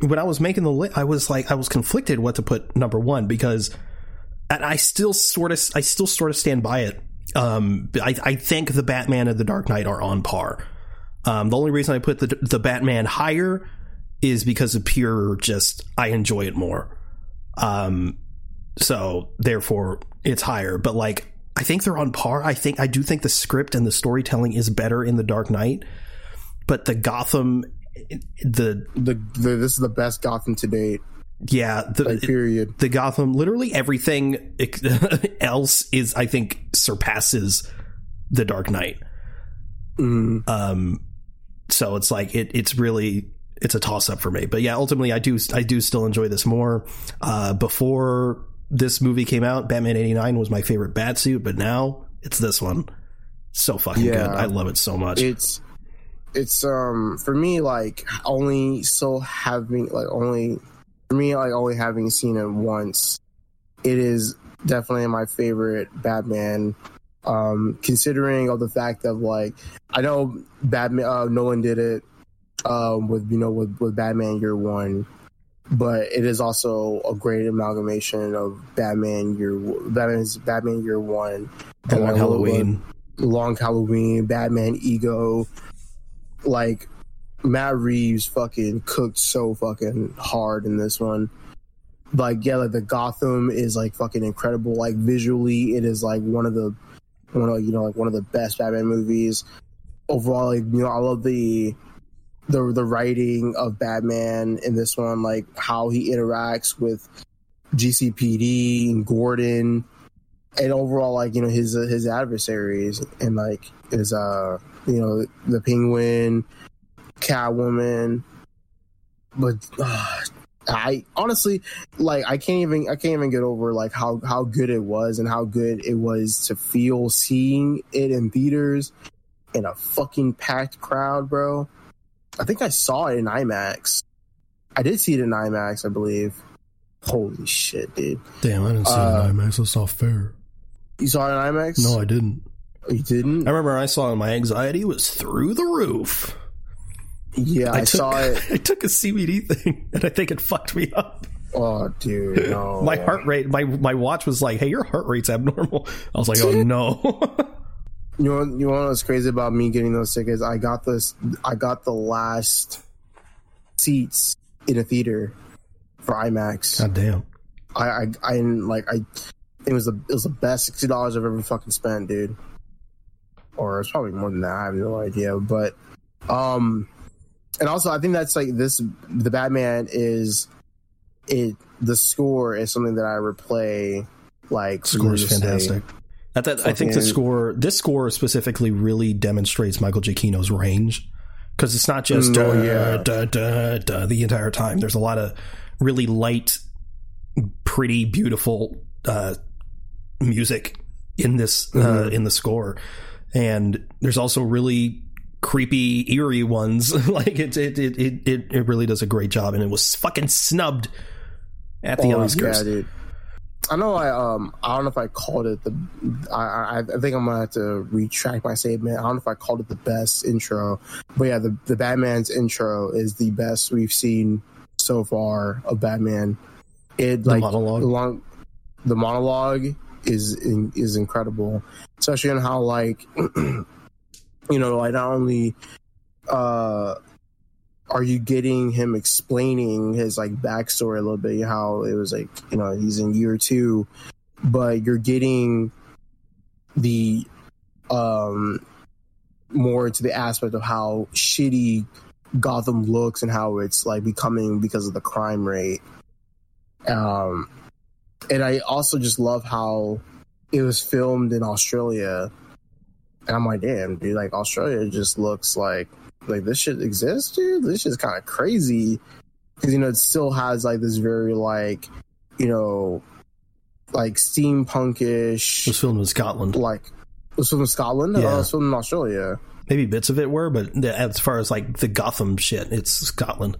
[SPEAKER 2] when I was making the list, I was like, I was conflicted what to put number one because, and I still sort of, I still sort of stand by it. Um, I, I think the Batman and the Dark Knight are on par. Um, the only reason I put the the Batman higher is because of pure just I enjoy it more. Um, so therefore it's higher. But like I think they're on par. I think I do think the script and the storytelling is better in The Dark Knight, but the Gotham, the
[SPEAKER 1] the, the this is the best Gotham to date.
[SPEAKER 2] Yeah, the
[SPEAKER 1] like, period.
[SPEAKER 2] The Gotham, literally everything else is, I think, surpasses the Dark Knight.
[SPEAKER 1] Mm.
[SPEAKER 2] Um, so it's like it, it's really it's a toss up for me. But yeah, ultimately, I do I do still enjoy this more. Uh, before this movie came out, Batman 89 was my favorite bat suit, but now it's this one. So fucking yeah, good. I love it so much.
[SPEAKER 1] It's it's um for me like only so having like only for me like only having seen it once it is definitely my favorite batman um considering of the fact of like i know batman uh, nolan did it um with you know with with batman year one but it is also a great amalgamation of Batman Year Batman's Batman Year One,
[SPEAKER 2] Long
[SPEAKER 1] like a little bit-
[SPEAKER 2] Halloween.
[SPEAKER 1] Long Halloween, Batman Ego, like Matt Reeves fucking cooked so fucking hard in this one. Like yeah, like the Gotham is like fucking incredible. Like visually, it is like one of the one of you know like one of the best Batman movies. Overall, like you know, I love the the the writing of Batman in this one, like how he interacts with GCPD and Gordon, and overall, like you know his his adversaries and like his uh you know the Penguin, Catwoman, but uh, I honestly like I can't even I can't even get over like how how good it was and how good it was to feel seeing it in theaters in a fucking packed crowd, bro. I think I saw it in IMAX. I did see it in IMAX, I believe. Holy shit, dude!
[SPEAKER 2] Damn, I didn't see
[SPEAKER 1] Uh,
[SPEAKER 2] it in IMAX. That's not fair.
[SPEAKER 1] You saw it in IMAX?
[SPEAKER 2] No, I didn't.
[SPEAKER 1] you didn't.
[SPEAKER 2] I remember I saw it. My anxiety was through the roof.
[SPEAKER 1] Yeah, I,
[SPEAKER 2] took,
[SPEAKER 1] saw it.
[SPEAKER 2] I took a CBD thing, and I think it fucked me up.
[SPEAKER 1] Oh, dude, no.
[SPEAKER 2] My heart rate, my my watch was like, "Hey, your heart rate's abnormal." I was like, "Oh no!"
[SPEAKER 1] You know, you know what's crazy about me getting those tickets? I got this. I got the last seats in a theater for IMAX.
[SPEAKER 2] God damn.
[SPEAKER 1] I, I, I like. I it was the it was the best sixty dollars I've ever fucking spent, dude. Or it's probably more than that. I have no idea, but um, and also I think that's like this. The Batman is it. The score is something that I replay. Like
[SPEAKER 2] Score is fantastic. That, I think the score, this score specifically, really demonstrates Michael Giacchino's range because it's not just
[SPEAKER 1] Mm,
[SPEAKER 2] uh,
[SPEAKER 1] oh, yeah.
[SPEAKER 2] duh, duh, duh, the entire time. There's a lot of really light, pretty, beautiful uh, music in this uh,
[SPEAKER 1] Mhm.
[SPEAKER 2] in the score, and there's also really creepy, eerie ones. like it, it, it, it, it, really does a great job, and it was fucking snubbed at the
[SPEAKER 1] Oh,
[SPEAKER 2] Oscars.
[SPEAKER 1] Yeah, dude. I know. I um. I don't know if I called it the. I I, I think I'm gonna have to retract my statement. I don't know if I called it the best intro, but yeah, the the Batman's intro is the best we've seen so far of Batman. It
[SPEAKER 2] The
[SPEAKER 1] like
[SPEAKER 2] monologue.
[SPEAKER 1] the long, the monologue is in, is incredible, especially in how like you know like not only uh are you getting him explaining his like backstory a little bit? How it was like you know he's in year two but you're getting the um more to the aspect of how shitty gotham looks and how it's like becoming because of the crime rate. Um and i also just love how it was filmed in australia. And i'm like damn dude like australia just looks like like this shit exists, dude. This shit's kind of crazy because you know it still has like this very like you know like
[SPEAKER 2] It
[SPEAKER 1] steampunkish
[SPEAKER 2] was filmed in Scotland.
[SPEAKER 1] like it was filmed in Scotland. Yeah.
[SPEAKER 2] Yeah.
[SPEAKER 1] it was filmed in Australia.
[SPEAKER 2] Maybe bits of it were, but the- as far as like the Gotham shit, it's Scotland.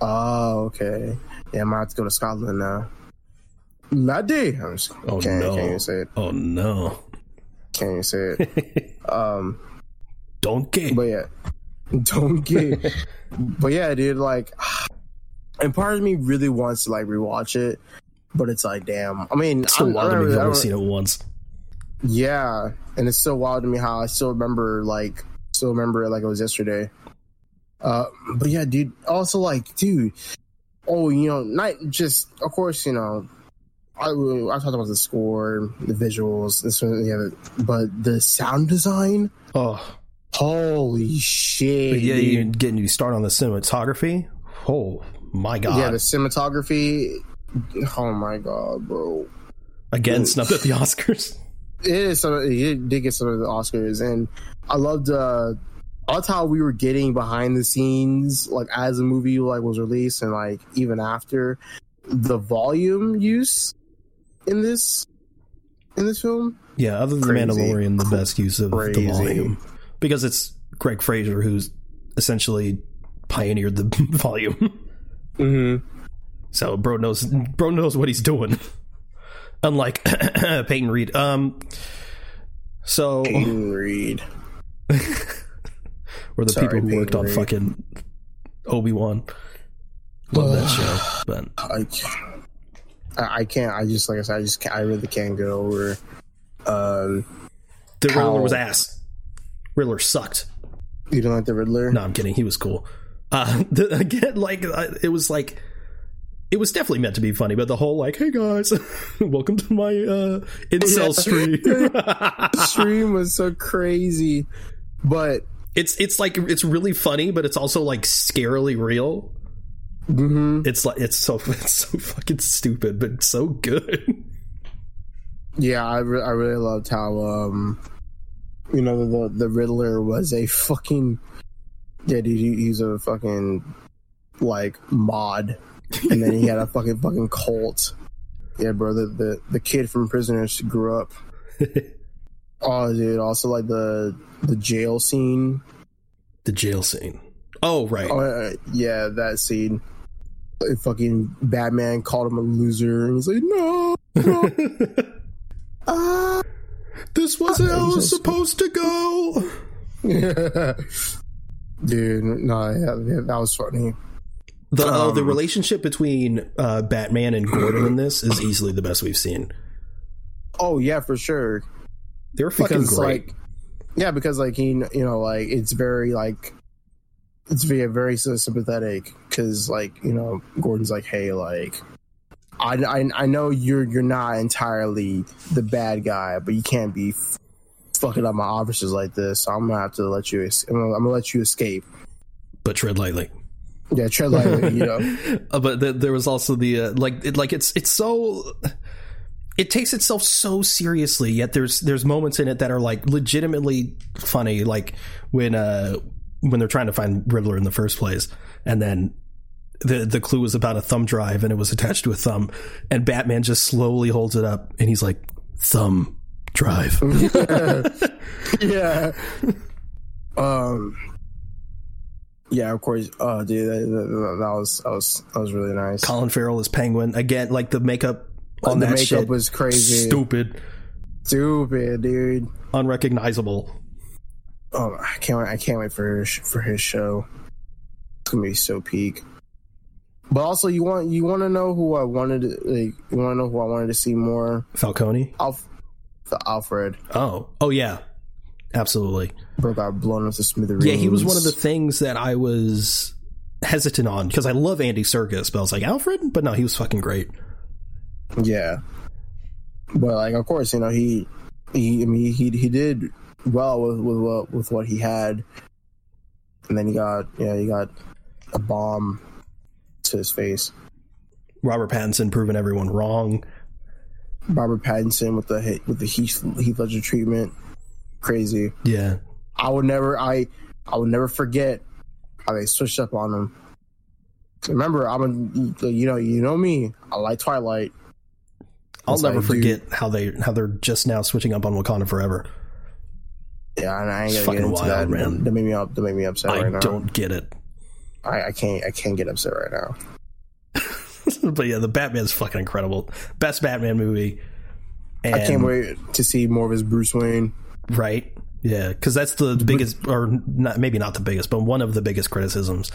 [SPEAKER 1] Oh, okay. Yeah, I might have to go to Scotland now. Laddie. I'm just,
[SPEAKER 2] Oh,
[SPEAKER 1] can't,
[SPEAKER 2] no.
[SPEAKER 1] can't even say it.
[SPEAKER 2] Oh no,
[SPEAKER 1] Can't even say it. um,
[SPEAKER 2] donkey.
[SPEAKER 1] but yeah, don't get. but yeah, dude, like, and part of me really wants to like rewatch it, but it's like, damn. I mean,
[SPEAKER 2] It's so
[SPEAKER 1] I'm-
[SPEAKER 2] wild to me. I've only seen it once.
[SPEAKER 1] Yeah, and it's so wild to me how I still remember like still remember it like it was yesterday. Uh, but yeah, dude. Also, like, dude. Oh, you know, not just of course, you know. I I talked about the score, the visuals, this one, yeah, but the sound design.
[SPEAKER 2] Oh,
[SPEAKER 1] Holy shit!
[SPEAKER 2] but yeah,
[SPEAKER 1] dude.
[SPEAKER 2] you getting you start on the cinematography. Oh my god!
[SPEAKER 1] yeah, the cinematography. Oh my god, bro!
[SPEAKER 2] Again, snubbed at the Oscars.
[SPEAKER 1] it is some it did get some of the Oscars and I loved uh I loved how we were getting behind the scenes like as the movie like was released and like even after the volume use in this in this film.
[SPEAKER 2] Yeah, other than
[SPEAKER 1] Crazy.
[SPEAKER 2] Mandalorian, the best use of
[SPEAKER 1] Crazy.
[SPEAKER 2] the volume because it's Greig Fraser who's essentially pioneered the volume.
[SPEAKER 1] Mm-hmm.
[SPEAKER 2] So bro knows bro knows what he's doing. Unlike Peyton Reed. Um so
[SPEAKER 1] Peyton Reed.
[SPEAKER 2] or the
[SPEAKER 1] Sorry,
[SPEAKER 2] people who
[SPEAKER 1] Peyton
[SPEAKER 2] worked on fucking Obi Wan. Love that show. But
[SPEAKER 1] I, I I can't. I just like I said. I just can't, I really can't get over. Uh,
[SPEAKER 2] the
[SPEAKER 1] How-
[SPEAKER 2] Riddler was ass. Riddler sucked.
[SPEAKER 1] you don't like the Riddler?
[SPEAKER 2] No, I'm kidding. He was cool. Uh, the, again, like uh, it was like it was definitely meant to be funny, but the whole like, "Hey guys, welcome to my uh, incel
[SPEAKER 1] Yeah.
[SPEAKER 2] stream."
[SPEAKER 1] stream was so crazy, but
[SPEAKER 2] it's it's like it's really funny, but it's also like scarily real.
[SPEAKER 1] mhm.
[SPEAKER 2] It's like it's so it's so fucking stupid, but so good.
[SPEAKER 1] yeah, I re- I really loved how um, you know the the Riddler was a fucking yeah, dude. He's a fucking like mod, and then he had a fucking fucking cult. Yeah, bro. The the, the kid from Prisoners grew up. Oh, dude. Also, like the the jail scene.
[SPEAKER 2] the jail scene. Oh right.
[SPEAKER 1] Oh, uh, yeah, that scene. Like, fucking Batman called him a loser, and he's like, "No, no, ah."
[SPEAKER 2] This wasn't how it was supposed to go.
[SPEAKER 1] dude. No, yeah, yeah, that was funny.
[SPEAKER 2] The oh, the
[SPEAKER 1] Um,
[SPEAKER 2] relationship between uh, Batman and Gordon in this is easily the best we've seen.
[SPEAKER 1] Oh yeah, for sure.
[SPEAKER 2] They're fucking
[SPEAKER 1] Because
[SPEAKER 2] great.
[SPEAKER 1] like, yeah, because like he, you know, like it's very like, it's very very sympathetic. Because like you know, Gordon's like, hey, like. I, I, I know you're you're not entirely the bad guy, but you can't be f- fucking up my officers like this. So I'm gonna have to let you. I'm gonna, I'm gonna let you escape.
[SPEAKER 2] but tread lightly.
[SPEAKER 1] Yeah, tread lightly. you know.
[SPEAKER 2] Uh, but th- there was also the uh, like it, like it's it's so it takes itself so seriously yet there's there's moments in it that are like legitimately funny like when uh when they're trying to find Riddler in the first place and then the the clue was about a thumb drive and it was attached to a thumb and Batman just slowly holds it up and he's like thumb drive
[SPEAKER 1] yeah. Um. Yeah, of course. Oh, dude, that, that, that was that was that was really nice.
[SPEAKER 2] Colin Farrell is Penguin again like the makeup on
[SPEAKER 1] the
[SPEAKER 2] that
[SPEAKER 1] makeup
[SPEAKER 2] shit
[SPEAKER 1] was crazy.
[SPEAKER 2] stupid
[SPEAKER 1] Stupid, dude.
[SPEAKER 2] unrecognizable
[SPEAKER 1] Oh, I can't wait! I can't wait for his, for his show. It's gonna be so peak. But also, you want you want to know who I wanted to like. You want to know who I wanted to see more?
[SPEAKER 2] Falcone
[SPEAKER 1] Alf, Alfred
[SPEAKER 2] Oh, oh yeah, absolutely.
[SPEAKER 1] bro got blown up to smithereens.
[SPEAKER 2] Yeah, he was one of the things that I was hesitant on because I love Andy Serkis, but I was like Alfred, but no, he was fucking great.
[SPEAKER 1] Yeah, but like, of course, you know he he. I mean, he he did well with with what with what he had, and then he got yeah he got a bomb to his face.
[SPEAKER 2] Robert Pattinson proving everyone wrong.
[SPEAKER 1] Robert Pattinson with the hit with the Heath Heath Ledger treatment, crazy.
[SPEAKER 2] Yeah,
[SPEAKER 1] I would never I I would never forget how they switched up on him. Remember, I'm a you know you know me. I like Twilight.
[SPEAKER 2] I'll never
[SPEAKER 1] how I do.
[SPEAKER 2] forget how they how they're just now switching up on Wakanda Forever.
[SPEAKER 1] Yeah, and I ain't gonna get
[SPEAKER 2] fucking
[SPEAKER 1] into that.
[SPEAKER 2] man.
[SPEAKER 1] That made me up. That made me upset
[SPEAKER 2] I
[SPEAKER 1] right
[SPEAKER 2] don't get it,
[SPEAKER 1] I, I can't. I can't get upset right now.
[SPEAKER 2] but yeah, the Batman's fucking incredible. Best Batman movie. And,
[SPEAKER 1] I can't wait to see more of his Bruce Wayne.
[SPEAKER 2] Right? Yeah, because that's the biggest, or not maybe not the biggest, but one of the biggest criticisms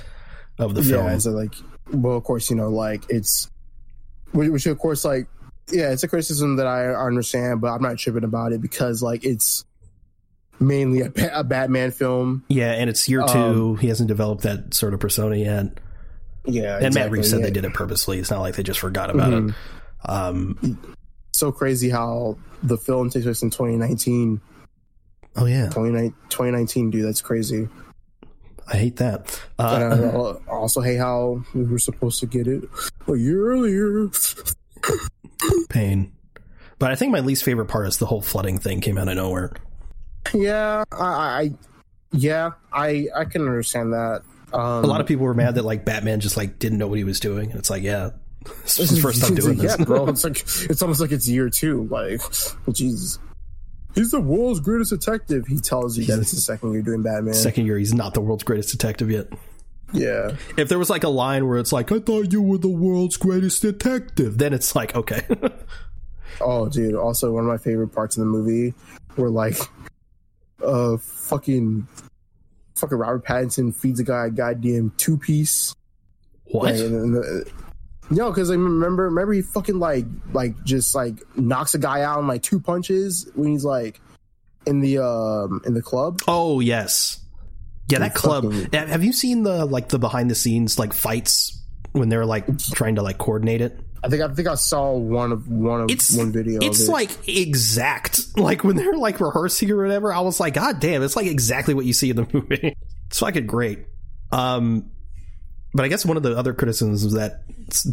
[SPEAKER 2] of the film.
[SPEAKER 1] Yeah, so like, well, of course, you know, like it's, which, which of course, like, yeah, it's a criticism that I understand, but I'm not tripping about it because like it's mainly a, a Batman film.
[SPEAKER 2] Yeah, and it's year two. he hasn't developed that sort of persona yet.
[SPEAKER 1] Yeah,
[SPEAKER 2] And Matt Reeves said
[SPEAKER 1] yeah.
[SPEAKER 2] they did it purposely. It's not like they just forgot about
[SPEAKER 1] Mhm.
[SPEAKER 2] it. Um,
[SPEAKER 1] So crazy how the film takes place in 2019.
[SPEAKER 2] oh yeah,
[SPEAKER 1] 29 2019, dude, that's crazy.
[SPEAKER 2] I hate that.
[SPEAKER 1] And
[SPEAKER 2] Uh,
[SPEAKER 1] I also hate how we were supposed to get it a year earlier.
[SPEAKER 2] pain. But I think my least favorite part is the whole flooding thing came out of nowhere.
[SPEAKER 1] Yeah, I, I yeah, I I can understand that. Um,
[SPEAKER 2] A lot of people were mad that like Batman just like didn't know what he was doing. And it's like, yeah, this is his first time doing this.
[SPEAKER 1] yeah, bro. It's like it's almost like it's year two. Like, Jesus, he's the world's greatest detective. He tells you that it's the second year doing Batman.
[SPEAKER 2] Second year, he's not the world's greatest detective yet.
[SPEAKER 1] yeah,
[SPEAKER 2] If there was like a line where it's like, I thought you were the world's greatest detective, then it's like, okay.
[SPEAKER 1] Oh, dude. Also, one of my favorite parts of the movie were like, uh, fucking, fucking Robert Pattinson feeds a guy a goddamn two piece.
[SPEAKER 2] what?
[SPEAKER 1] and, the, No, because I remember, remember he fucking like, like just like knocks a guy out in like two punches when he's like in the um in the club.
[SPEAKER 2] Oh yes, yeah, that club.
[SPEAKER 1] fucking-
[SPEAKER 2] Have you seen the like the behind the scenes like fights when they're like trying to like coordinate it?
[SPEAKER 1] I think I think I saw one of one of
[SPEAKER 2] It's
[SPEAKER 1] one video.
[SPEAKER 2] It's
[SPEAKER 1] it.
[SPEAKER 2] like exact. Like when they're like rehearsing or whatever, I was like, God damn, it's like exactly what you see in the movie. It's fucking great. Um, but I guess one of the other criticisms is that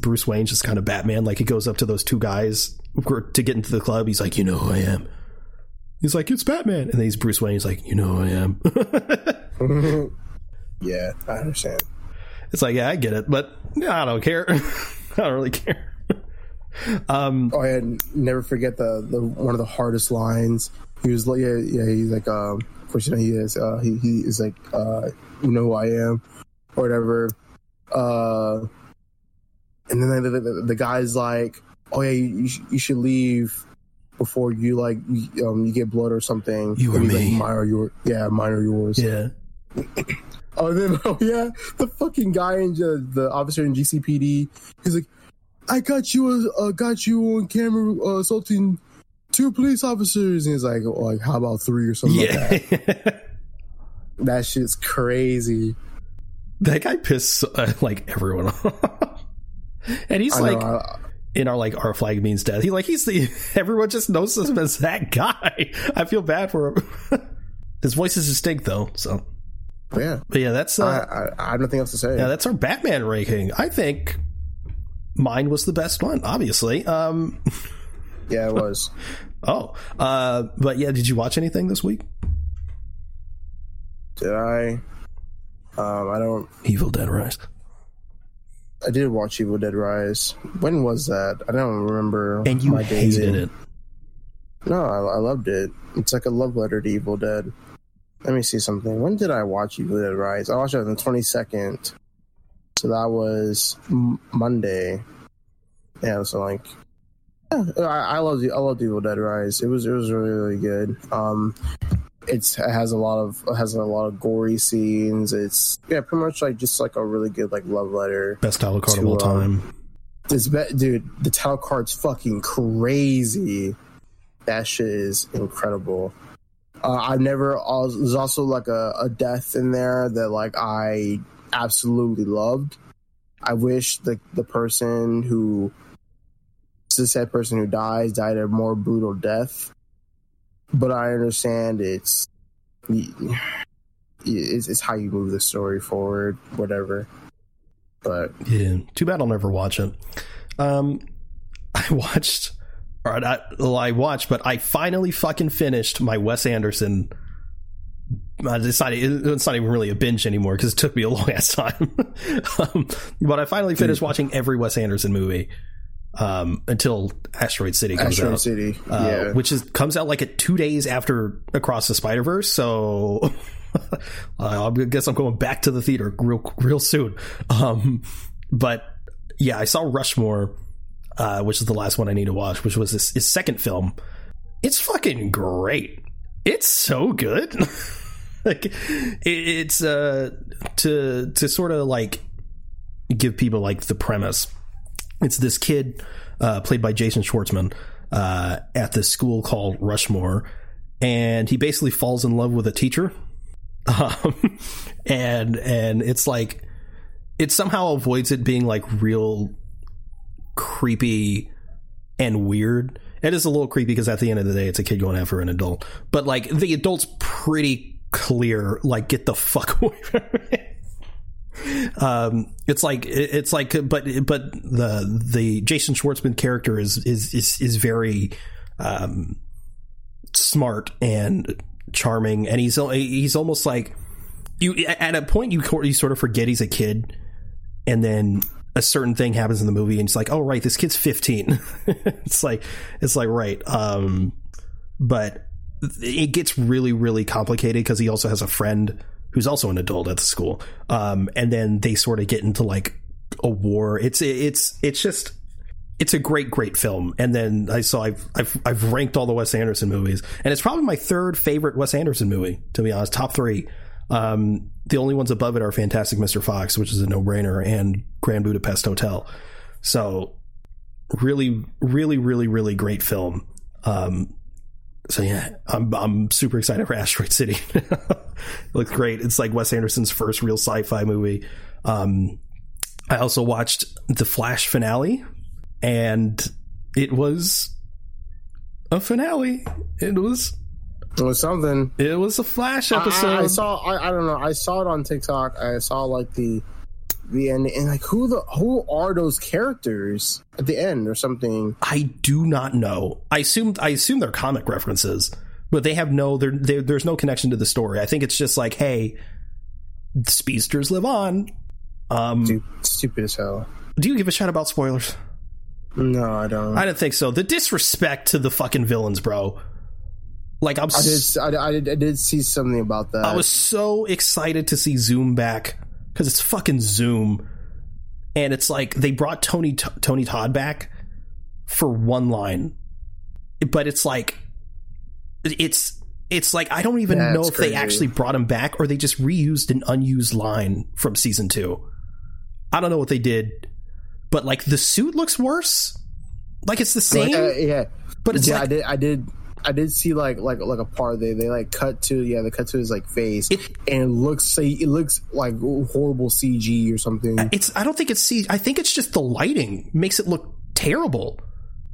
[SPEAKER 2] Bruce Wayne's just kind of Batman. Like he goes up to those two guys to get into the club. He's like, you know who I am. He's like, it's Batman, and then he's Bruce Wayne. He's like, you know who I am.
[SPEAKER 1] yeah, I understand.
[SPEAKER 2] it's like, yeah, I get it, but I don't care. I don't really care. Um,
[SPEAKER 1] Oh, yeah, never forget the, the one of the hardest lines. He was like, yeah, yeah, he's like, um, of course, you know, he is, uh, he, he is like, uh, you know who I am, or whatever. Uh, and then the, the, the, guy's like, oh yeah, you, you, sh- you should leave before you like, you, um, you get blood or something.
[SPEAKER 2] You or me.
[SPEAKER 1] Like, mine or your, yeah, mine or yours.
[SPEAKER 2] yeah.
[SPEAKER 1] Oh, then oh yeah, the fucking guy in the, the officer in GCPD. He's like, I got you, uh, got you on camera uh, assaulting two police officers. And he's like, oh, like how about three or something like that?
[SPEAKER 2] Yeah.
[SPEAKER 1] That shit's crazy.
[SPEAKER 2] that guy pissed uh, like everyone off. and he's
[SPEAKER 1] I
[SPEAKER 2] like,
[SPEAKER 1] know. I,
[SPEAKER 2] in our like our flag means death. He like he's the everyone just knows him as that guy. I feel bad for him. His voice is distinct though, so
[SPEAKER 1] yeah,
[SPEAKER 2] but yeah, that's uh,
[SPEAKER 1] I, I, I have nothing else to say.
[SPEAKER 2] yeah, that's our Batman ranking. I think mine was the best one, obviously. Um,
[SPEAKER 1] yeah, it was.
[SPEAKER 2] oh, uh, but yeah, did you watch anything this week?
[SPEAKER 1] Did I? Um, I don't.
[SPEAKER 2] Evil Dead Rise.
[SPEAKER 1] I did watch Evil Dead Rise. When was that? I don't remember.
[SPEAKER 2] And you hated
[SPEAKER 1] in.
[SPEAKER 2] it.
[SPEAKER 1] No, I, I loved it. It's like a love letter to Evil Dead. Let me see something. When did I watch Evil Dead Rise? I watched it on the twenty second. So that was M- Monday. Yeah, so like, yeah, I, I love I love Evil Dead Rise. It was it was really really good. Um, it's it has a lot of it has a lot of gory scenes. It's yeah, pretty much like just like a really good like love letter.
[SPEAKER 2] Best title card of
[SPEAKER 1] To,
[SPEAKER 2] all
[SPEAKER 1] um,
[SPEAKER 2] time.
[SPEAKER 1] This be- dude, the title card's fucking crazy. That shit is incredible. Uh, I've never. Uh, there's also like a, a death in there that like I absolutely loved. I wish the the person who the said person who dies died a more brutal death. But I understand it's it's, it's how you move the story forward, whatever. But
[SPEAKER 2] Yeah, too bad I'll never watch it. Um, I watched, or not, well, I watched, but I finally fucking finished my Wes Anderson. I decided it's not even really a binge anymore because it took me a long ass time. um, but I finally finished watching every Wes Anderson movie um, until Asteroid City comes out.
[SPEAKER 1] Asteroid
[SPEAKER 2] out,
[SPEAKER 1] City,
[SPEAKER 2] uh,
[SPEAKER 1] yeah.
[SPEAKER 2] which is comes out like at two days after Across the Spider Verse. So I guess I'm going back to the theater real real soon. Um, but yeah, I saw Rushmore, uh, which is the last one I need to watch, which was his, his second film. It's fucking great. It's so good. like it, it's uh to to sort of like give people like the premise. It's this kid uh, played by Jason Schwartzman uh, at this school called Rushmore, and he basically falls in love with a teacher, um, and and it's like it somehow avoids it being like real creepy and weird. It is a little creepy because at the end of the day, it's a kid going after an adult, but like the adult's pretty clear. Like, get the fuck away from me um it's like it's like but but the the jason schwartzman character is is is, is very um smart and charming and he's he's almost like you at a point you you sort of forget he's a kid and then a certain thing happens in the movie and it's like oh right this kid's 15 it's like it's like right um but it gets really really complicated because he also has a friend who's also an adult at the school. Um and then they sort of get into like a war. It's it's it's just it's a great great film. And then i saw i've i've, I've ranked all the wes anderson movies. And it's probably my third favorite wes anderson movie to be honest. Top three. Um the only ones above it are fantastic mr fox which is a no-brainer and grand budapest hotel. So really, really, really, really great film. Um, so yeah, I'm I'm super excited for Asteroid City. it looks great. It's like Wes Anderson's first real sci-fi movie. Um, I also watched the Flash finale, and it was a finale. It was
[SPEAKER 1] It was something.
[SPEAKER 2] it was a Flash
[SPEAKER 1] I-
[SPEAKER 2] episode.
[SPEAKER 1] I, I saw. I, I don't know. I saw it on TikTok. I saw like the the end, and like who the who are those characters at the end or something?
[SPEAKER 2] I do not know. I assumed I assume they're comic references, but they have no. There, there's no connection to the story. I think it's just like, hey, speedsters live on. Um,
[SPEAKER 1] Dude, stupid as hell.
[SPEAKER 2] do you give a shit about spoilers?
[SPEAKER 1] No, I don't.
[SPEAKER 2] I
[SPEAKER 1] I,
[SPEAKER 2] didn't think so. The disrespect to the fucking villains, bro. Like I'm, s-
[SPEAKER 1] did. I, I did. I did see something about that.
[SPEAKER 2] I was so excited to see Zoom back because it's fucking Zoom, and it's like they brought Tony Tony Todd back for one line, but it's like it's it's like I don't even
[SPEAKER 1] Yeah,
[SPEAKER 2] know if they actually brought him back or they just reused an unused line from season two. I don't know what they did, but like the suit looks worse. Like it's the same,
[SPEAKER 1] Like, uh, yeah,
[SPEAKER 2] but it's
[SPEAKER 1] yeah.
[SPEAKER 2] like
[SPEAKER 1] I did. I did. I did see like like like a part they they like cut to yeah they cut to his like face
[SPEAKER 2] It-
[SPEAKER 1] and it looks it looks like horrible CG or something.
[SPEAKER 2] it's I don't think it's CG. I think it's just the lighting makes it look terrible.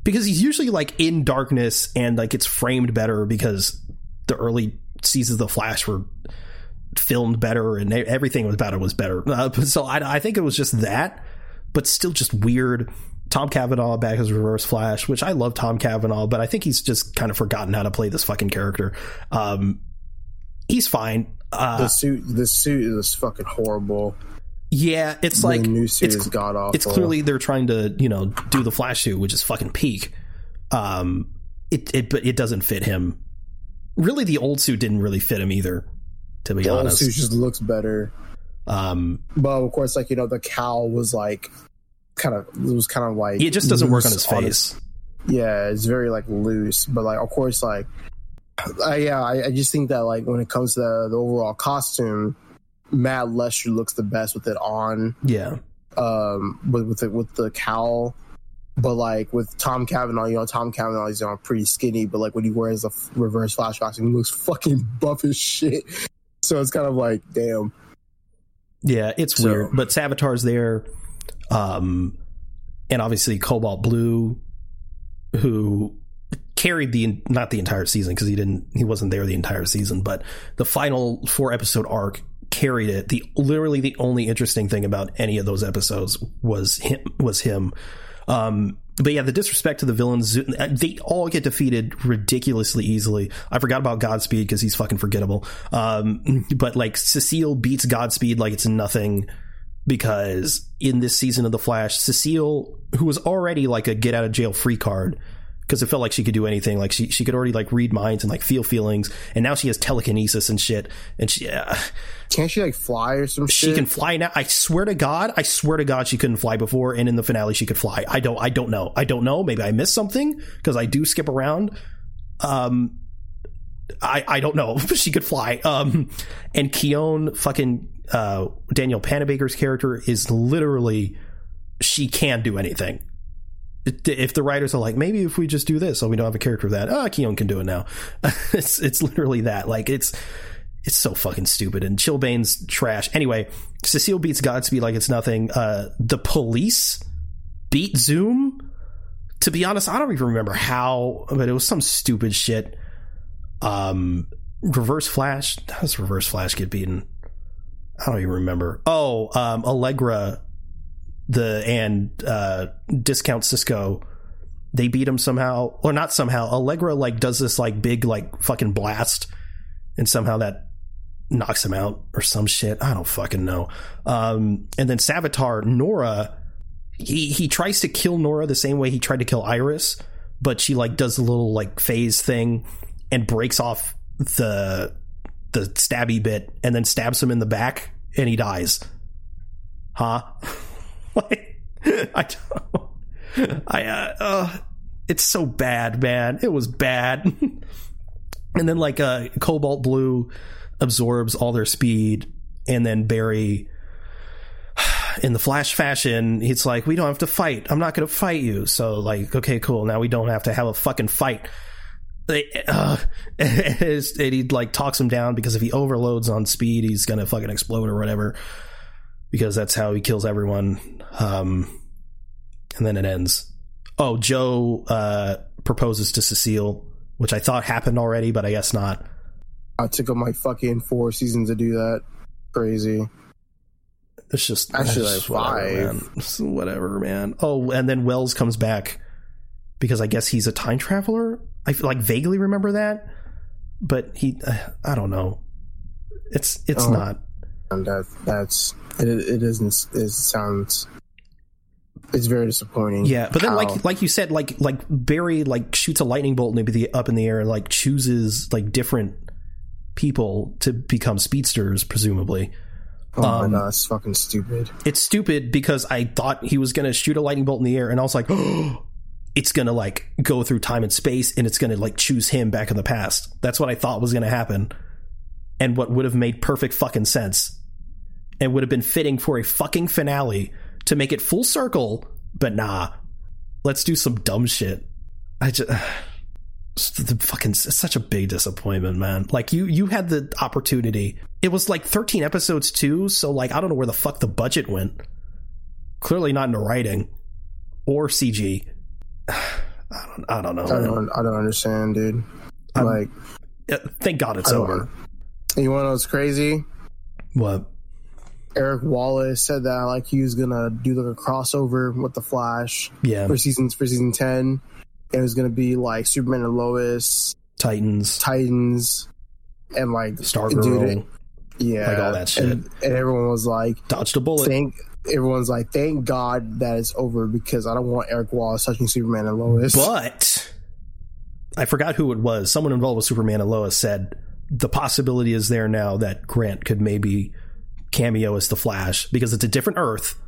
[SPEAKER 2] Because he's usually like in darkness and like it's framed better because the early seasons of the Flash were filmed better and everything about it was better. Uh, so I, I think it was just that, but still just weird. Tom Cavanagh back as Reverse Flash, which I love Tom Cavanagh, but I think he's just kind of forgotten how to play this fucking character. Um, he's fine. Uh,
[SPEAKER 1] the suit the suit is fucking horrible.
[SPEAKER 2] yeah, it's like
[SPEAKER 1] the new suit
[SPEAKER 2] it's
[SPEAKER 1] is god awful.
[SPEAKER 2] it's clearly they're trying to you know do the flash suit which is fucking peak um it it but it doesn't fit him really the old suit didn't really fit him either to be honest.
[SPEAKER 1] the old suit just looks better.
[SPEAKER 2] um
[SPEAKER 1] But of course, like you know, the cowl was like kind of it was kind of like
[SPEAKER 2] it just doesn't work on his face
[SPEAKER 1] yeah, it's very like loose. But like, of course, like uh, yeah, I, I just think that like when it comes to the, the overall costume, Matt Letscher looks the best with it on,
[SPEAKER 2] yeah
[SPEAKER 1] um, with with the, with the cowl. But like with Tom Cavanagh, you know, Tom Cavanagh is you know, pretty skinny, but like when he wears the f- reverse flash costume, he looks fucking buff as shit. So it's kind of like, damn.
[SPEAKER 2] yeah it's
[SPEAKER 1] So-
[SPEAKER 2] weird but Savitar's there um and obviously Cobalt Blue who carried the not the entire season because he didn't he wasn't there the entire season but the final four episode arc carried it. The literally the only interesting thing about any of those episodes was him was him. Um but yeah the disrespect to the villains they all get defeated ridiculously easily. I forgot about godspeed because he's fucking forgettable. Um but like cecile beats godspeed like it's nothing because in this season of the flash cecile who was already like a get out of jail free card because it felt like she could do anything like she she could already like read minds and like feel feelings and now she has telekinesis and shit and she uh,
[SPEAKER 1] Can't she like fly or some
[SPEAKER 2] she
[SPEAKER 1] shit?
[SPEAKER 2] can fly now i swear to god i swear to god she couldn't fly before and in the finale she could fly i don't i don't know i don't know maybe i missed something because i do skip around um I, I don't know. she could fly. Um, and Khione fucking uh, Danielle Panabaker's character is literally she can do anything. If the writers are like, maybe if we just do this, so we don't have a character that, ah, Khione can do it now. it's it's literally that. Like it's it's so fucking stupid. And Chillblaine's trash. Anyway, Cecile beats Godspeed like it's nothing. Uh, the police beat Zoom. To be honest, I don't even remember how, but it was some stupid shit. Um, Reverse Flash. How does Reverse Flash get beaten? I don't even remember. Oh, um, Allegra, the and uh, Discount Cisco, they beat him somehow, or not somehow. Allegra like does this like big like fucking blast, and somehow that knocks him out or some shit. I don't fucking know. Um, and then Savitar, Nora, he he tries to kill Nora the same way he tried to kill Iris, but she like does a little like phase thing and breaks off the the stabby bit and then stabs him in the back and he dies. Huh? like, I don't. I uh, uh, it's so bad, man. It was bad. and then like uh, Cobalt Blue absorbs all their speed, and then Barry. in the Flash fashion, he's like, "We don't have to fight. I'm not going to fight you." So like, okay, cool. Now we don't have to have a fucking fight. Uh, and he like talks him down because if he overloads on speed, he's gonna fucking explode or whatever. Because that's how he kills everyone. Um, and then it ends. Oh, Joe uh, proposes to Cecile, which I thought happened already, but I guess not.
[SPEAKER 1] I took my fucking four seasons to do that. Crazy.
[SPEAKER 2] It's just
[SPEAKER 1] actually
[SPEAKER 2] it's
[SPEAKER 1] like
[SPEAKER 2] whatever,
[SPEAKER 1] five.
[SPEAKER 2] Man. Whatever, man. Oh, and then Wells comes back because I guess he's a time traveler. I like vaguely remember that, but he, uh, I don't know. It's it's
[SPEAKER 1] Oh.
[SPEAKER 2] not.
[SPEAKER 1] And that that's it. It isn't. It sounds. It's very disappointing.
[SPEAKER 2] Yeah, but then
[SPEAKER 1] how-
[SPEAKER 2] like like you said, like like Barry like shoots a lightning bolt maybe the up in the air and like chooses like different people to become speedsters, presumably.
[SPEAKER 1] oh my
[SPEAKER 2] um,
[SPEAKER 1] god, it's fucking stupid.
[SPEAKER 2] it's stupid because I thought he was going to shoot a lightning bolt in the air, and I was like, oh, it's going to like go through time and space, and it's going to like choose him back in the past. That's what I thought was going to happen, and what would have made perfect fucking sense, and would have been fitting for a fucking finale to make it full circle. But nah, let's do some dumb shit. I just. The fucking it's such a big disappointment, man. Like you, you had the opportunity. It was like 13 episodes too, so like I don't know where the fuck the budget went clearly not in the writing or CG. I don't, I don't know.
[SPEAKER 1] I don't. I don't understand, dude.
[SPEAKER 2] I'm-
[SPEAKER 1] like,
[SPEAKER 2] Thank God it's over.
[SPEAKER 1] you want to know what's crazy?
[SPEAKER 2] What?
[SPEAKER 1] Eric Wallace said that like he was gonna do like a crossover with the Flash
[SPEAKER 2] Yeah,
[SPEAKER 1] for seasons for season ten. It was gonna be like Superman and Lois,
[SPEAKER 2] Titans,
[SPEAKER 1] Titans, and like
[SPEAKER 2] Stargirl,
[SPEAKER 1] dude, yeah,
[SPEAKER 2] like all that shit.
[SPEAKER 1] And, and everyone was like,
[SPEAKER 2] dodged a bullet.
[SPEAKER 1] "Thank." Everyone's like, "Thank God that it's over," because I don't want Eric Wallace touching Superman and Lois.
[SPEAKER 2] But I forgot who it was. Someone involved with Superman and Lois said the possibility is there now that Grant could maybe cameo as the Flash because it's a different Earth.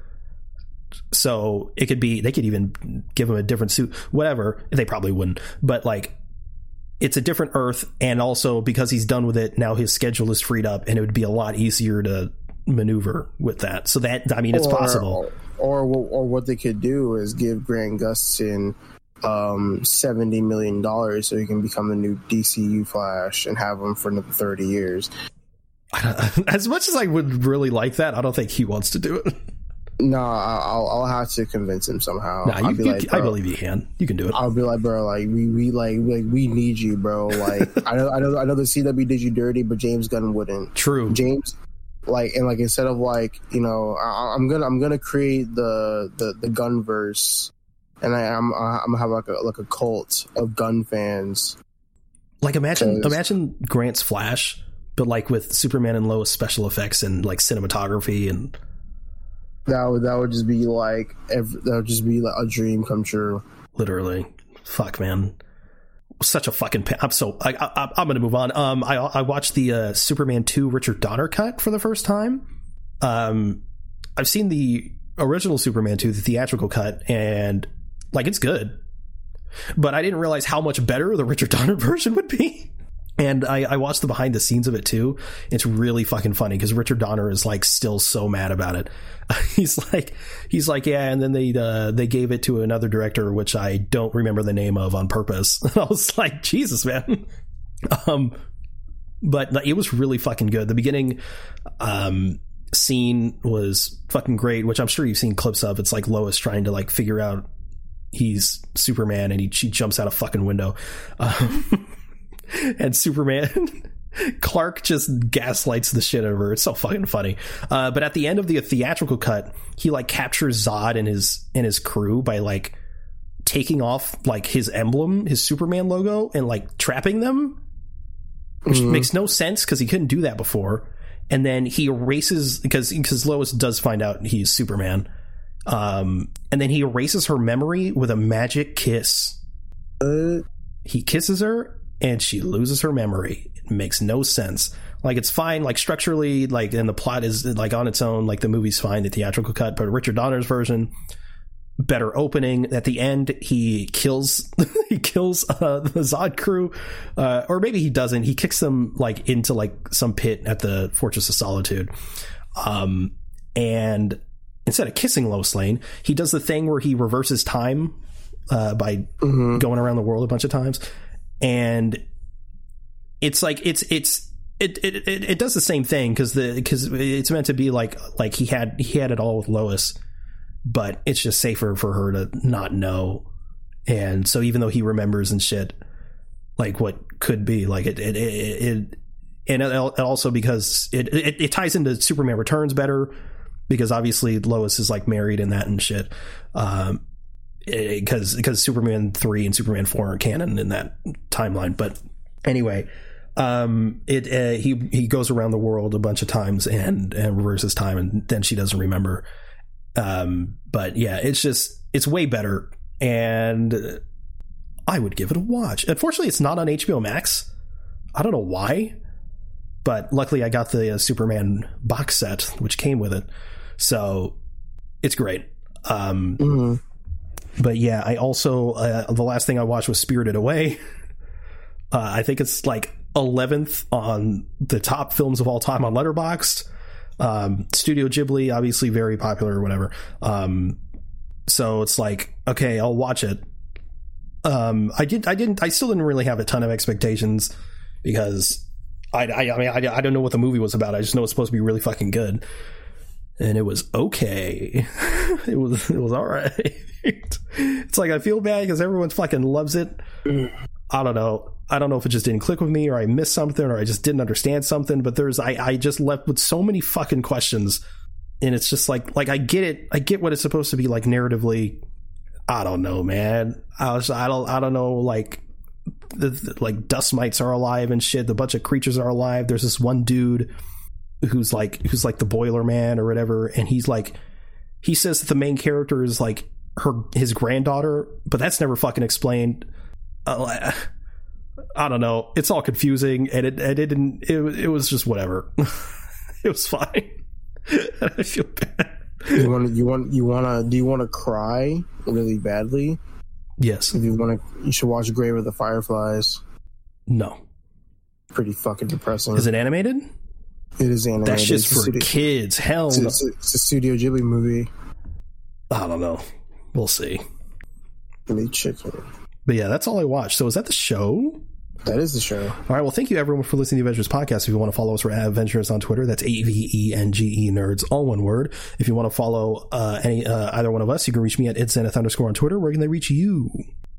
[SPEAKER 2] So it could be they could even give him a different suit, whatever. They probably wouldn't, but like it's a different Earth, and also because he's done with it now, his schedule is freed up, and it would be a lot easier to maneuver with that. So that I mean, it's
[SPEAKER 1] Or-
[SPEAKER 2] possible.
[SPEAKER 1] Or, or or what they could do is give Grant Gustin um, seventy million dollars so he can become the new DCU Flash and have him for another thirty years.
[SPEAKER 2] as much as I would really like that, I don't think he wants to do it.
[SPEAKER 1] No, I'll I'll have to convince him somehow.
[SPEAKER 2] Nah, you,
[SPEAKER 1] be
[SPEAKER 2] you-
[SPEAKER 1] like,
[SPEAKER 2] I believe you can. You can do it.
[SPEAKER 1] I'll be like, bro, like we we like like we need you, bro. Like I know I know I know the CW did you dirty, but James Gunn wouldn't.
[SPEAKER 2] True.
[SPEAKER 1] James like and like instead of like you know I, I'm gonna I'm gonna create the the the Gunverse, and I, I'm I'm gonna have like a like a cult of gun fans.
[SPEAKER 2] Like imagine
[SPEAKER 1] Because-
[SPEAKER 2] imagine Grant's Flash, but like with Superman and Lois special effects and like cinematography and
[SPEAKER 1] That would that would just be like every, that would just be like a dream come true.
[SPEAKER 2] literally, fuck man, such a fucking. I'm so I, I, I'm gonna move on. Um, I I watched the uh, Superman two Richard Donner cut for the first time. Um, I've seen the original Superman two, the theatrical cut, and like it's good, but I didn't realize how much better the Richard Donner version would be. And I, I watched the behind the scenes of it too. It's really fucking funny because Richard Donner is like still so mad about it. He's like, he's like, yeah. And then they uh, they gave it to another director, which I don't remember the name of on purpose. I was like, Jesus, man. Um, but it was really fucking good. The beginning um, scene was fucking great, which I'm sure you've seen clips of. It's like Lois trying to like figure out he's Superman, and he she jumps out a fucking window. Um, and Superman Clark just gaslights the shit out of her. It's so fucking funny. Uh, but at the end of the theatrical cut, he like captures Zod and his and his crew by like taking off like his emblem, his Superman logo, and like trapping them, which
[SPEAKER 1] Mhm.
[SPEAKER 2] makes no sense because he couldn't do that before. And then he erases because because Lois does find out he's Superman. Um, and then he erases her memory with a magic kiss
[SPEAKER 1] Uh,
[SPEAKER 2] he kisses her and she loses her memory. It makes no sense. Like it's fine, like structurally, like and the plot is like on its own. Like the movie's fine, the theatrical cut, but Richard Donner's version, better opening. At the end, he kills he kills uh, the Zod crew, uh, or maybe he doesn't. He kicks them like into like some pit at the Fortress of Solitude, um, and instead of kissing Lois Lane, he does the thing where he reverses time uh, by mm-hmm. going around the world a bunch of times, and it's like it's it's it it, it, it does the same thing because the because it's meant to be like like he had he had it all with Lois, but it's just safer for her to not know, and so even though he remembers and shit, like what could be like it it it, it and also because it, it, it ties into Superman Returns better because obviously Lois is like married and that and shit. Um, because because Superman three and Superman four are canon in that timeline. But anyway, um, it uh, he he goes around the world a bunch of times and and reverses time, and then she doesn't remember. Um, but yeah, it's just it's way better, and I would give it a watch. Unfortunately, it's not on HBO Max. I don't know why, but luckily I got the uh, Superman box set which came with it, so it's great. Um, mm-hmm but yeah, I also uh, the last thing I watched was Spirited Away. Uh, I think it's like eleventh on the top films of all time on Letterboxd. Um, Studio Ghibli, obviously very popular or whatever. Um, so it's like, okay, I'll watch it. Um, I did, I didn't, I still didn't really have a ton of expectations because I, I, I mean, I, I don't know what the movie was about. I just know it's supposed to be really fucking good and it was okay. it was it was all right. it's like I feel bad because everyone fucking loves it. I don't know. I don't know if it just didn't click with me or I missed something or I just didn't understand something. But there's I I just left with so many fucking questions, and it's just like like I get it. I get what it's supposed to be like narratively. I don't know, man. I was I don't I don't know like. The, the, like dust mites are alive and shit. The bunch of creatures are alive. There's this one dude who's like who's like the boiler man or whatever. And he's like he says that the main character is like her his granddaughter but that's never fucking explained. Uh, I don't know. It's all confusing and it, and it didn't it, it was just whatever. It was fine. I feel bad.
[SPEAKER 1] You want you want you want to do you want to cry really badly?
[SPEAKER 2] Yes.
[SPEAKER 1] If you want to you should watch Grave of the Fireflies.
[SPEAKER 2] No.
[SPEAKER 1] Pretty fucking depressing.
[SPEAKER 2] Is it animated
[SPEAKER 1] it is animated.
[SPEAKER 2] That's just for studio, kids. Hell,
[SPEAKER 1] it's, it's, it's, a Studio Ghibli movie.
[SPEAKER 2] I don't know. We'll see.
[SPEAKER 1] Me chicken.
[SPEAKER 2] But yeah, that's all I watched. So is that the show?
[SPEAKER 1] That is the show. All
[SPEAKER 2] right. Well, thank you everyone for listening to the Avengenerds podcast. If you want to follow us, we're at Avengenerds on Twitter. That's A V E N G E Nerds, all one word. If you want to follow uh, any uh, either one of us, you can reach me at itzenith underscore on Twitter. Where can they reach you?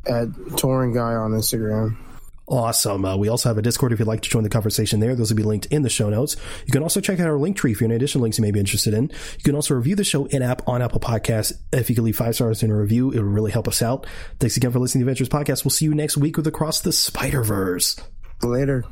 [SPEAKER 1] At Touring Guy on Instagram.
[SPEAKER 2] Awesome. Uh, we also have a Discord if you'd like to join the conversation there. Those will be linked in the show notes. You can also check out our Linktree for any additional links you may be interested in. You can also review the show in app on Apple Podcasts. If you could leave five stars in a review, it would really help us out. Thanks again for listening to the Avengenerds Podcast. We'll see you next week with Across the Spider Verse.
[SPEAKER 1] Later.